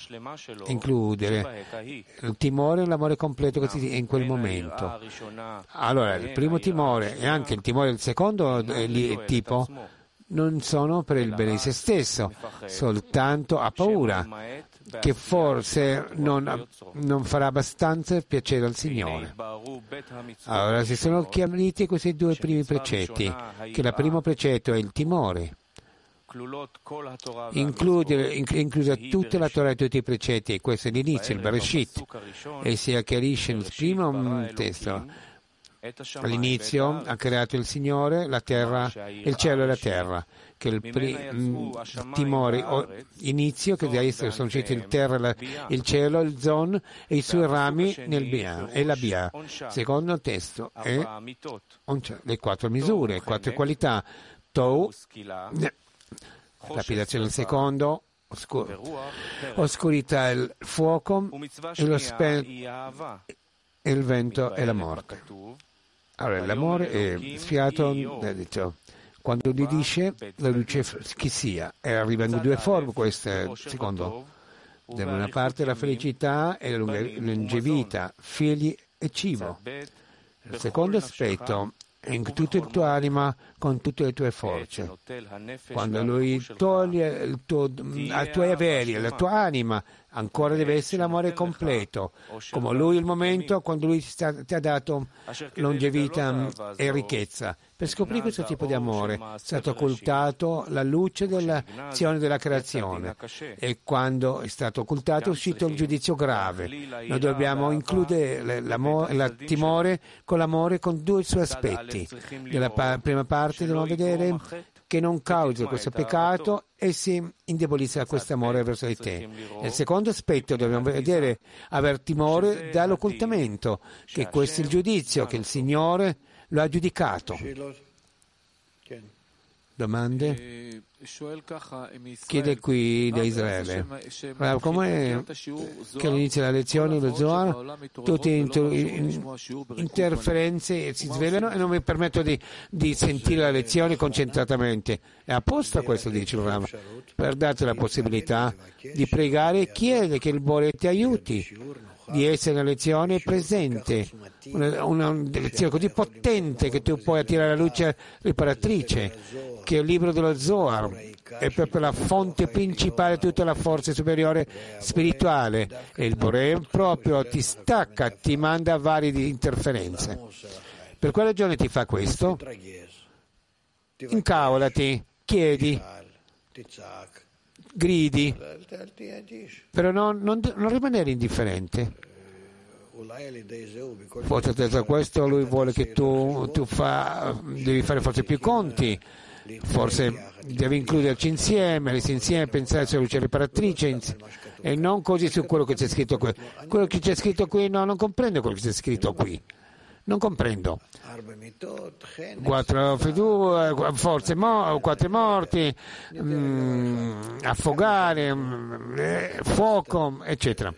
includere il timore nell'amore completo che si in quel momento. Allora, il primo timore e anche il timore del secondo eh, tipo non sono per il bene di se stesso, soltanto ha paura che forse non, non, farà abbastanza piacere al Signore. Allora si sono chiariti questi due primi precetti, che il primo precetto è il timore. Include, inclusa tutta la Torah e tutti i precetti, e questo è l'inizio, il Bereshit, e si chiarisce nel primo testo. All'inizio ha creato il Signore la terra, il cielo e la terra che il primo timore o inizio che da essere sono usciti il terra, la, il cielo, il zon e i suoi rami nel Bia e la Bia. Secondo il testo è le quattro misure, quattro qualità. Tou, lapidazione il secondo, oscur- oscurità il fuoco e lo spe- il vento e la morte. Allora, l'amore è sfiato, detto, quando lui dice la luce chi sia, e arrivano due forme queste, secondo da una parte la felicità e la longevità, figli e cibo. Il secondo aspetto in tutta la tua anima con tutte le tue forze. Quando lui toglie tuo, i tuoi averi, la tua anima, ancora deve essere l'amore completo, come lui il momento quando lui ti ha dato longevità e ricchezza. Per scoprire questo tipo di amore è stato occultato la luce dell'azione della creazione. E quando è stato occultato è uscito il giudizio grave. Noi dobbiamo includere il timore con l'amore con due suoi aspetti. Nella prima parte dobbiamo vedere che non causa questo peccato e si indebolisce questo amore verso di te. Nel secondo aspetto dobbiamo vedere, aver timore dall'occultamento, che questo è il giudizio che il Signore lo ha giudicato. Domande? Chiede qui da Israele. Come che all'inizio della lezione lo Zohar tutte inter- interferenze si svegliano e non mi permetto di, di, sentire la lezione concentratamente. È apposta questo, dice il Ram, per darti la possibilità di pregare e chiedere che il Bore ti aiuti di essere una lezione presente, una, una, lezione così potente che tu puoi attirare la luce riparatrice, che il libro dello Zohar è proprio la fonte principale di tutta la forza superiore spirituale e il Bore proprio ti stacca, ti manda varie interferenze. Per quale ragione ti fa questo? Incavolati, chiedi, gridi, però non, non, non rimanere indifferente. Forse attraverso questo lui vuole che tu, tu fa, devi fare forse più conti, forse devi includerci insieme, insieme pensare sulla luce riparatrice e non così su quello che c'è scritto qui. Quello che c'è scritto qui, no, non comprendo quello che c'è scritto qui. Non comprendo. Quattro forze, mo, quattro morti, mh, mm, affogare, mh, mm, fuoco, eccetera.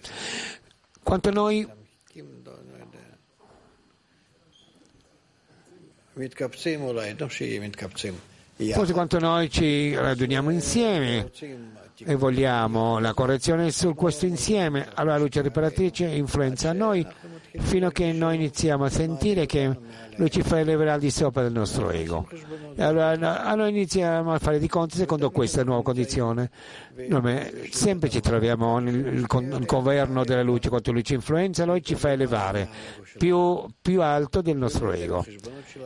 Quanto noi Forse quanto noi ci raduniamo insieme e vogliamo la correzione su questo insieme, allora la luce riparatrice influenza noi fino a che noi iniziamo a sentire che lui ci fa elevare al di sopra del nostro ego. Allora, allora iniziamo a fare di conti secondo questa nuova condizione. Noi sempre ci troviamo nel governo della luce, quando lui ci influenza, lui ci fa elevare più, più alto del nostro ego.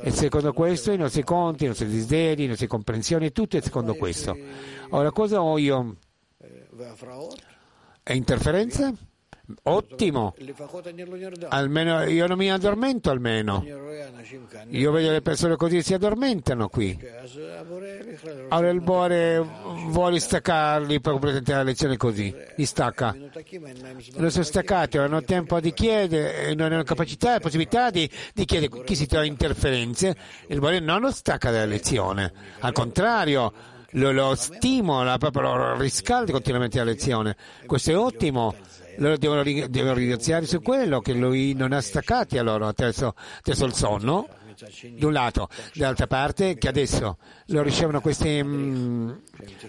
E secondo questo i nostri conti, i nostri desideri, le nostre comprensioni, tutto è secondo questo. Ora cosa ho io? È interferenza? Ottimo, almeno io non mi addormento almeno. Io vedo le persone così si addormentano qui. Allora il Bore vuole staccarli per presentare la lezione così, li stacca. Non sono staccati, non hanno tempo di chiedere, non hanno capacità e possibilità di, di chiedere chi si trova interferenze. Il Bore non lo stacca dalla lezione, al contrario lo, lo stimola, proprio lo riscalda continuamente la lezione. Questo è ottimo loro devono, devono ringraziare su quello che lui non ha staccati a loro attraverso, attraverso il sonno da un lato, dall'altra parte che adesso lo ricevono questi mh, mm,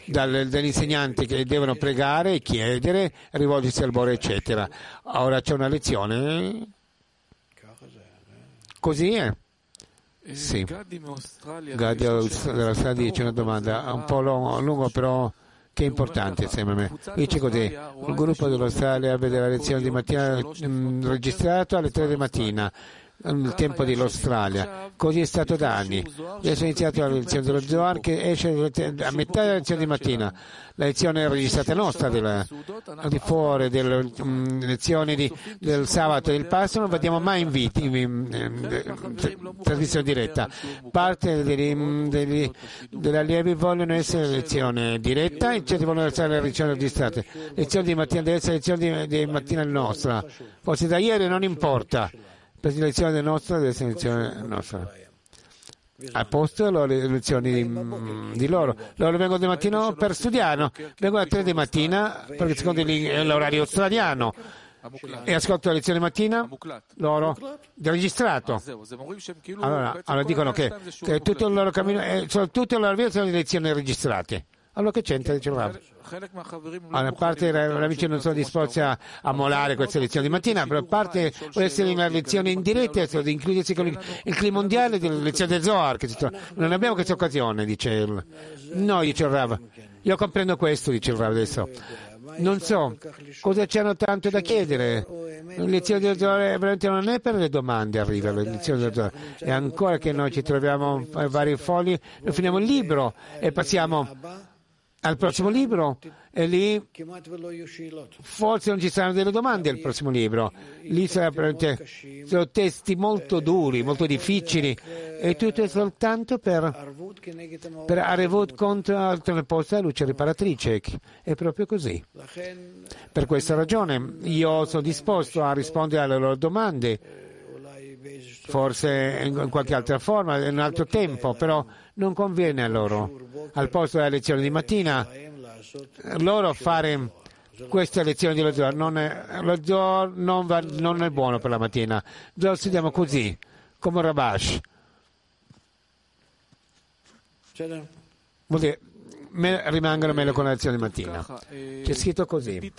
dal, dagli insegnanti che devono pregare, chiedere, rivolgersi al Bore, eccetera. Ora c'è una lezione. Così è. Sì. Gadi dell'Australia dice una domanda un po' lungo, però che è importante, sembra a me. Dice così, il gruppo dell'Australia vede la lezione di mattina mh, registrato alle 3 di mattina il tempo dell'Australia. Così è stato da anni. Adesso è iniziata la lezione dello Zohar che esce a metà della lezione di mattina. La lezione è registrata nostra, della, al di fuori delle um, lezioni di, del sabato e del passo, non vediamo mai inviti, in, in, trasmissione diretta. Parte degli, degli, degli allievi vogliono essere lezione diretta e certi vogliono essere le lezioni registrate. Lezione di mattina deve essere lezione di, di mattina nostra. Forse da ieri non importa per selezione nostra essere selezione nostra. A posto le lezioni di, mm, di, loro. Loro vengono di mattina per studiare, no? vengono alle 3 di mattina perché secondo l'orario australiano e ascolto la lezione mattina loro registrato. Allora, allora dicono che, che tutto il loro cammino eh, tutte le loro sono lezioni registrate allora che c'entra diceva a parte gli amici non sono disposti a, a molare queste lezioni di mattina, però a parte essere una lezione in diretta, di includersi con il, il clima mondiale delle lezioni del Zohar. non abbiamo questa occasione, dice il. No, dice il Rav. Io comprendo questo, dice il Rav adesso. Non so cosa c'hanno tanto da chiedere. La lezione del Zohar veramente non è per le domande, arriva la lezione del Zohar. E ancora che noi ci troviamo a vari fogli, noi finiamo il libro e passiamo al prossimo libro e lì forse non ci saranno delle domande al prossimo libro, lì saranno testi molto duri, molto difficili e tutto è soltanto per, per Arevut contro altre poste a luce riparatrice, è proprio così. Per questa ragione io sono disposto a rispondere alle loro domande, forse in qualche altra forma, in un altro tempo, però non conviene a loro. Al posto della lezione di mattina, loro fare questa lezione di Zohar non è, lo Zohar non, va, non è buono per la mattina. Lo studiamo così, come Rabash. Vuol dire, me, rimangono meglio con la lezione di mattina. C'è scritto così.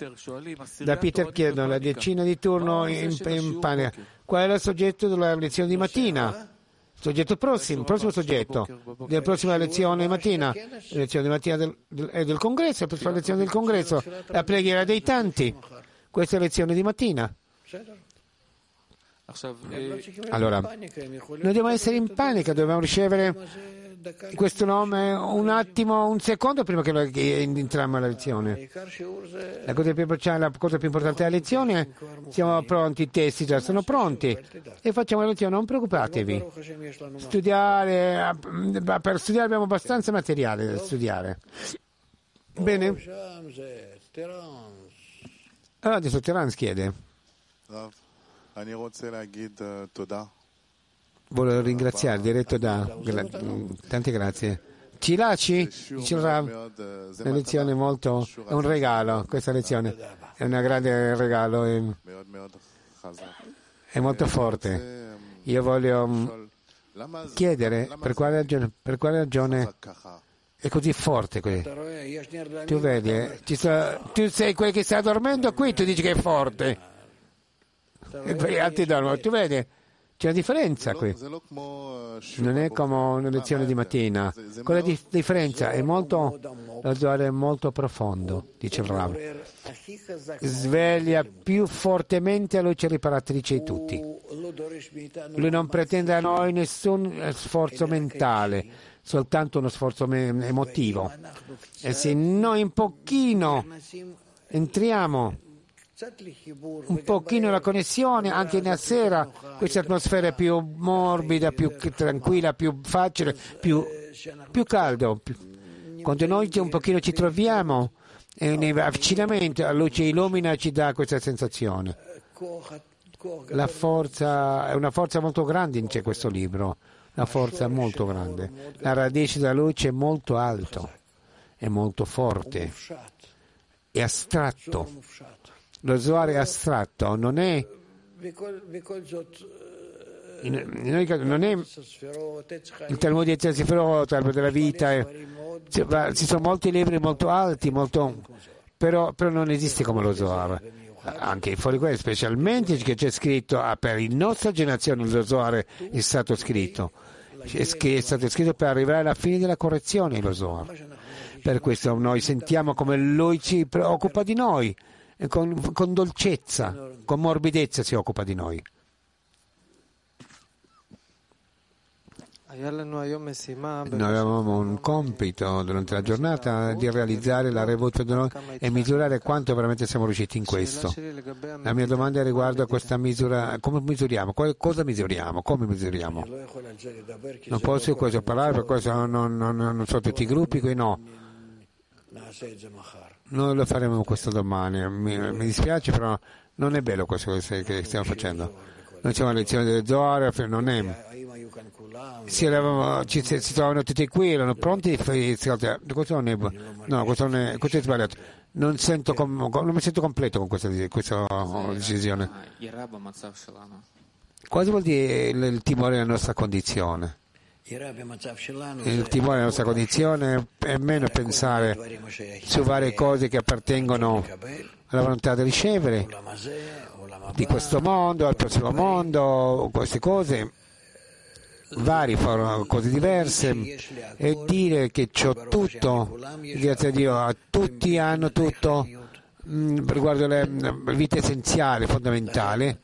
Da Peter chiedono la decina di turno in, in pane. Qual è il soggetto della lezione di mattina? Soggetto prossimo, prossimo soggetto della prossima lezione mattina, lezione di mattina del, del, del congresso, la prossima lezione del congresso, la preghiera dei tanti, questa è lezione di mattina. Allora, noi dobbiamo essere in panica, dobbiamo ricevere questo nome un attimo, un secondo prima che entriamo alla lezione. La cosa, più, la cosa più importante della lezione, siamo pronti, i testi già sono pronti e facciamo la lezione, non preoccupatevi. Studiare, per studiare abbiamo abbastanza materiale da studiare. Bene? Allora adesso Terans chiede. Volevo ringraziare diretto da tante grazie. Ci lasci? Il. Una lezione molto. è un regalo, questa lezione. È un grande regalo. È, è molto forte. Io voglio chiedere per quale ragione, per quale ragione è così forte qui. Tu vedi, eh, sta, tu sei quello che sta dormendo qui, tu dici che è forte. E poi gli altri dormono. Tu vedi, c'è una differenza qui. Non è come una lezione di mattina. Quella di, differenza è molto, lo zohar è molto profondo, dice Rav. Sveglia più fortemente la luce riparatrice di tutti. Lui non pretende da noi nessun sforzo mentale, soltanto uno sforzo emotivo. E se noi un pochino entriamo un pochino la connessione anche nella sera, questa atmosfera è più morbida, più tranquilla, più facile, più, più caldo. Quando noi un pochino ci troviamo e avvicinamento, la luce illumina ci dà questa sensazione. La forza è una forza molto grande in questo libro, una forza molto grande. La radice della luce è molto alto, è molto forte, è astratto lo Zohar è astratto, non è, non è il Talmud di Etzesifrot, l'albero della vita, è, ci sono molti libri molto alti, molto, però, però, non esiste come lo Zohar. Anche fuori questo, specialmente che c'è scritto ah, per la nostra generazione lo Zohar è stato scritto, è stato scritto per arrivare alla fine della correzione lo Zohar. Per questo noi sentiamo come lui ci preoccupa di noi con, con dolcezza, con morbidezza si occupa di noi. Noi avevamo un compito durante la giornata di realizzare la rivoluzione e misurare quanto veramente siamo riusciti in questo. La mia domanda riguarda questa misura, come misuriamo, cosa misuriamo, come misuriamo. Non posso questo parlare, per questo non, non, non so tutti i gruppi, qui no. Noi lo faremo questo domani. Mi, mi, dispiace, però non è bello questo che stiamo facendo. Noi siamo alla lezione delle Zohar, non è. Si, eravamo, ci, si trovavano tutti qui, erano pronti. Questo non è, no, questo, non è, questo è sbagliato. Non, sento non, mi sento completo con questa, questa decisione. Cosa vuol dire il timore della nostra condizione? Il timore della nostra condizione è meno pensare su varie cose che appartengono alla volontà di ricevere di questo mondo, al prossimo mondo, queste cose. Varie, cose diverse e dire che ho tutto, grazie a Dio, a tutti hanno tutto mm, riguardo le vite essenziali, fondamentali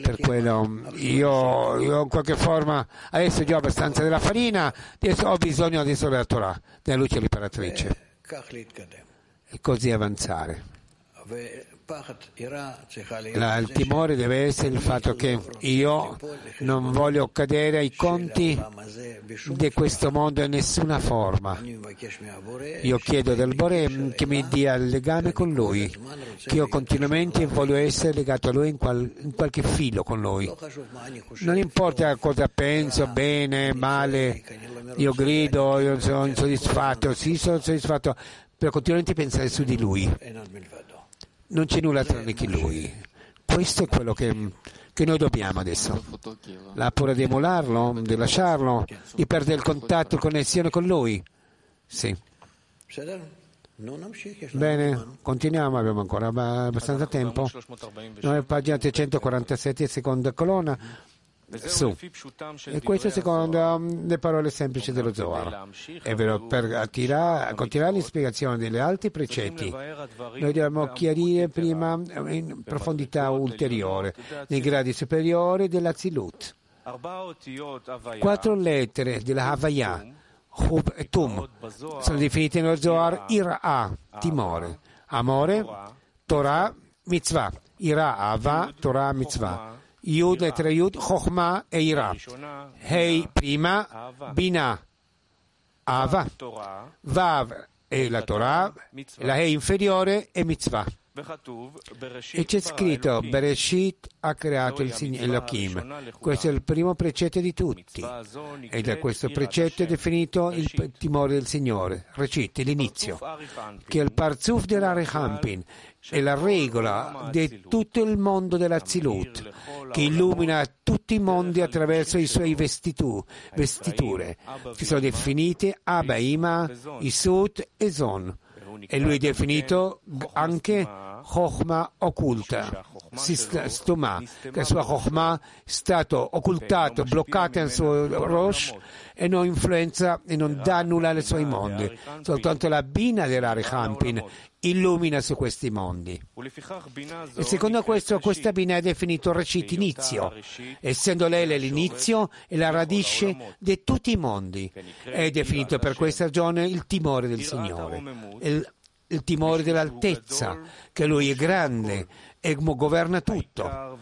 per quello io, io, in qualche forma adesso ho abbastanza della farina, adesso ho bisogno adesso della Torah, della luce riparatrice e così avanzare. La, il timore deve essere il fatto che io non voglio cadere ai conti di questo mondo in nessuna forma. Io chiedo del Bore che mi dia il legame con Lui, che io continuamente voglio essere legato a Lui in, qual, in qualche filo con Lui. Non importa cosa penso, bene, male, io grido, io sono insoddisfatto, sì sono soddisfatto, però continuamente pensare su di Lui non c'è nulla tranne che lui. Questo è quello che, che noi dobbiamo adesso. La paura di emularlo, di lasciarlo, di perdere il contatto, connessione con lui. Sì. Bene, continuiamo, abbiamo ancora abbastanza tempo. Noi pagina 347, seconda colonna su. E questo secondo um, le parole semplici dello Zohar. È vero, per attirare, continuare l'inspiegazione degli altri precetti, noi dobbiamo chiarire prima in profondità ulteriore, nei gradi superiori della Zilut. Quattro lettere della Havaya, Hub e Tum, sono definite nello Zohar Ira, timore, amore, Torah, mitzvah, Ira, Ava, Torah, mitzvah. Yud lettera Yud, Chochma e Ira. Hei prima, Bina, Ava. Vav è la Torah, la Hei inferiore è Mitzvah. E c'è scritto, Bereshit ha creato il Signore Elohim. Questo è il primo precetto di tutti. E da questo precetto è definito il timore del Signore. Recite l'inizio, che è il parzuf dell'Arechampin, è la regola di tutto il mondo dell'Azilut, che illumina tutti i mondi attraverso i suoi vestitu, vestiture, che sono definite Abba, Ima, Isut e Zon. E lui è definito anche Chokhmah occulta, Stuma, che la sua Chokhmah è stato occultato, bloccato nel suo Rosh e non influenza e non dà nulla ai suoi mondi. Soltanto la Bina dell'Arichampin illumina su questi mondi. E secondo questo, questa Bina è definito Reshit inizio, essendo lei l'inizio e la radice di tutti i mondi. È definito per questa ragione il timore del Signore. Il, il timore dell'altezza, che lui è grande e governa tutto.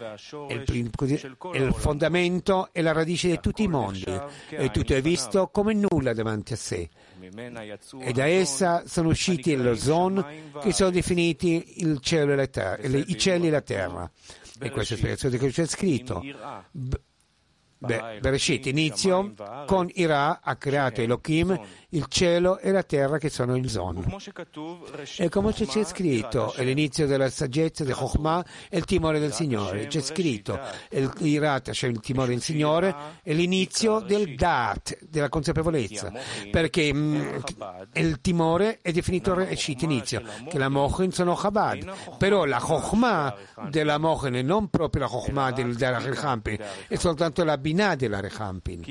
È il, è il fondamento e la radice di tutti i mondi e tutto è visto come nulla davanti a sé. E da essa sono usciti lo zon che sono definiti il cielo e la terra, i cieli e la terra. E questa è la spiegazione che c'è scritto. Beh, Bereshit inizio con Ira ha creato Elohim il cielo e la terra che sono il Zon. E come c'è scritto, è l'inizio della saggezza, del Chokhmah e il timore del Signore. C'è scritto, Irat, cioè il timore del Signore, è l'inizio del Dat, della consapevolezza. Perché mh, mm, il timore è definito Reshit, inizio, che la Mochin sono Chabad. Però la Chokhmah della Mochin è non proprio la Chokhmah del, della Rechampin, è soltanto la Binah della Rechampin.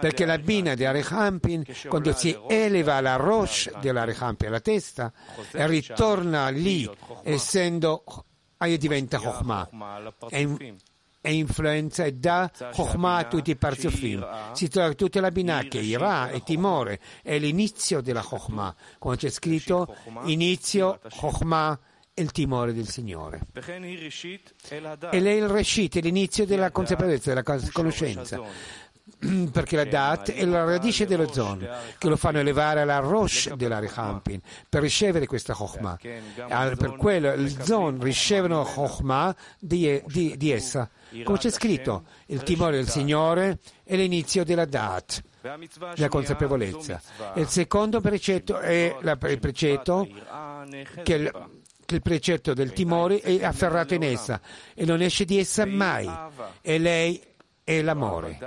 Perché la Binah della Rechampin, quando si eleva la Rosh della Rechampin, la testa, e ritorna lì, essendo, e diventa Chokhmah. E influenza e dà Chokhmah a tutti i parzufim. Si trova tutta la Binah che Ira e Timore è l'inizio della Chokhmah. Come c'è scritto, inizio Chokhmah e il timore del Signore. E lei il Reshit, l'inizio della consapevolezza, della conoscenza *clears throat* perché la Dat è la radice dello Zon, che lo fanno elevare alla Rosh della Rechampin per ricevere questa Chokhmah. Per quello il Zon ricevono Chokhmah di, di, di, essa. Come c'è scritto, il timore del Signore è l'inizio della Dat, della consapevolezza. Il secondo precetto è la, il precetto che il, il precetto del timore è afferrato in essa e non esce di essa mai. E lei è l'amore,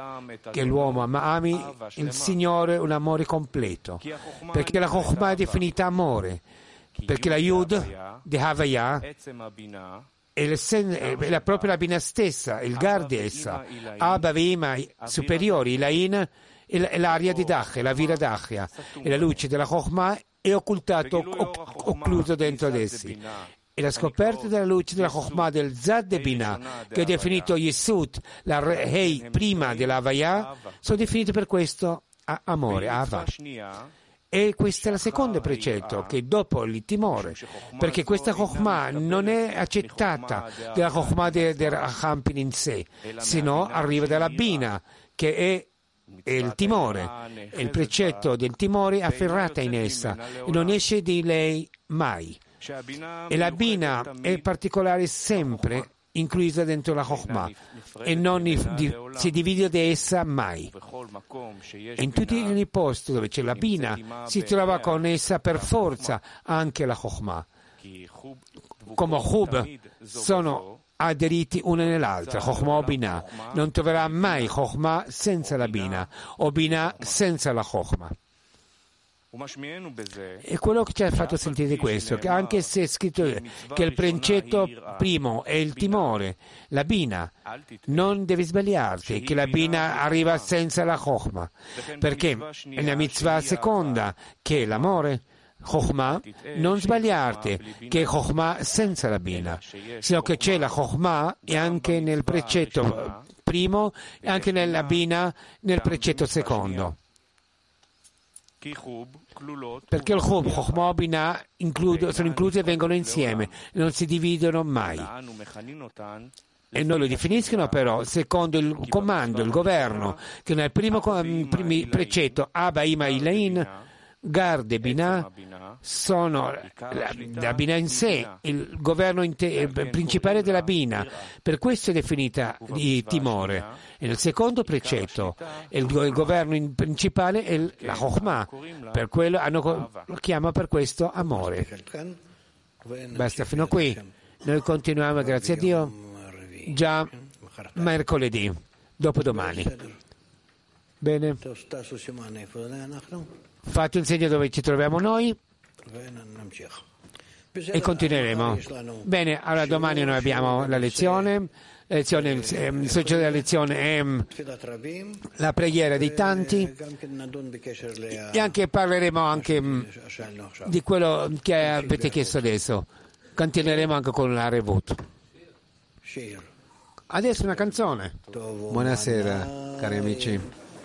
che l'uomo ami il Signore un amore completo, perché la Chokhmah è definita amore, perché la Yud di Havaya è, la propria la stessa, il Gar di essa, Abba Vima superiori, Ilain è l'aria di Dachia, la vira Dachia, e la luce della Chokhmah è occultato, occluso dentro ad essi e la scoperta della luce della Chokhmah del Zad Binah, che è definito Yesud, la Rei prima della Havaya, sono definiti per questo amore, Ava. E questo è il secondo precetto, che dopo il timore, perché questa Chokhmah non è accettata dalla Chokhmah del Rachampin in sé, se no arriva dalla Bina, che è e il timore, e il precetto del timore è afferrata in essa. e non esce di lei mai. E la Bina è particolare sempre inclusa dentro la Chokhmah e non si divide da essa mai. In tutti i posti dove c'è la Bina si trova con essa per forza anche la Chokhmah. Come Hub sono aderiti una nell'altra, Chokhmah o Bina. Non troverà mai Chokhmah senza la Bina o Bina senza la Chokhmah. E quello che ci ha fatto sentire questo, che anche se è scritto che il precetto primo è il timore, la bina, non devi sbagliarti, che la bina arriva senza la chokhmah, perché è la mitzvah seconda, che è l'amore. Chokhmah, non sbagliarti, che è Chokhmah senza la bina, sino che c'è la Chokhmah e anche nel precetto primo e anche nella bina nel precetto secondo perché il Chum, Chokhmah Binah sono inclusi e vengono insieme, non si dividono mai. E non lo definiscono però secondo il comando, il governo, che nel primo precetto Abba Ima Ilain Gard e Binah sono la, la Binah in sé, il governo inte, principale della Binah, per questo è definita di timore. E nel secondo precetto, il, il governo principale è la Chokhmah, per quello hanno, lo chiama per questo amore. Basta fino a qui. Noi continuiamo, grazie a Dio, già mercoledì, dopodomani. Bene. Fate un segno dove ci troviamo noi e continueremo. Bene, allora domani noi abbiamo la lezione. Lezione, il socio della lezione è la preghiera dei tanti e anche parleremo anche di quello che avete chiesto adesso. Continueremo anche con la revut. Adesso una canzone. Buonasera, cari amici.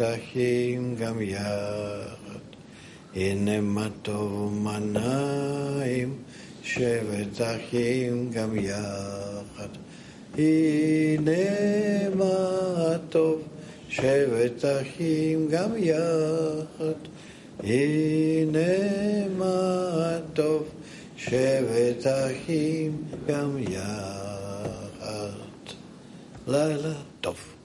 אחים גם יחד. הנה מה טוב ומנעים, שבת אחים גם יחד. הנה מה טוב, שבת אחים גם יחד. הנה מה טוב, שבת אחים גם יחד. לילה טוב.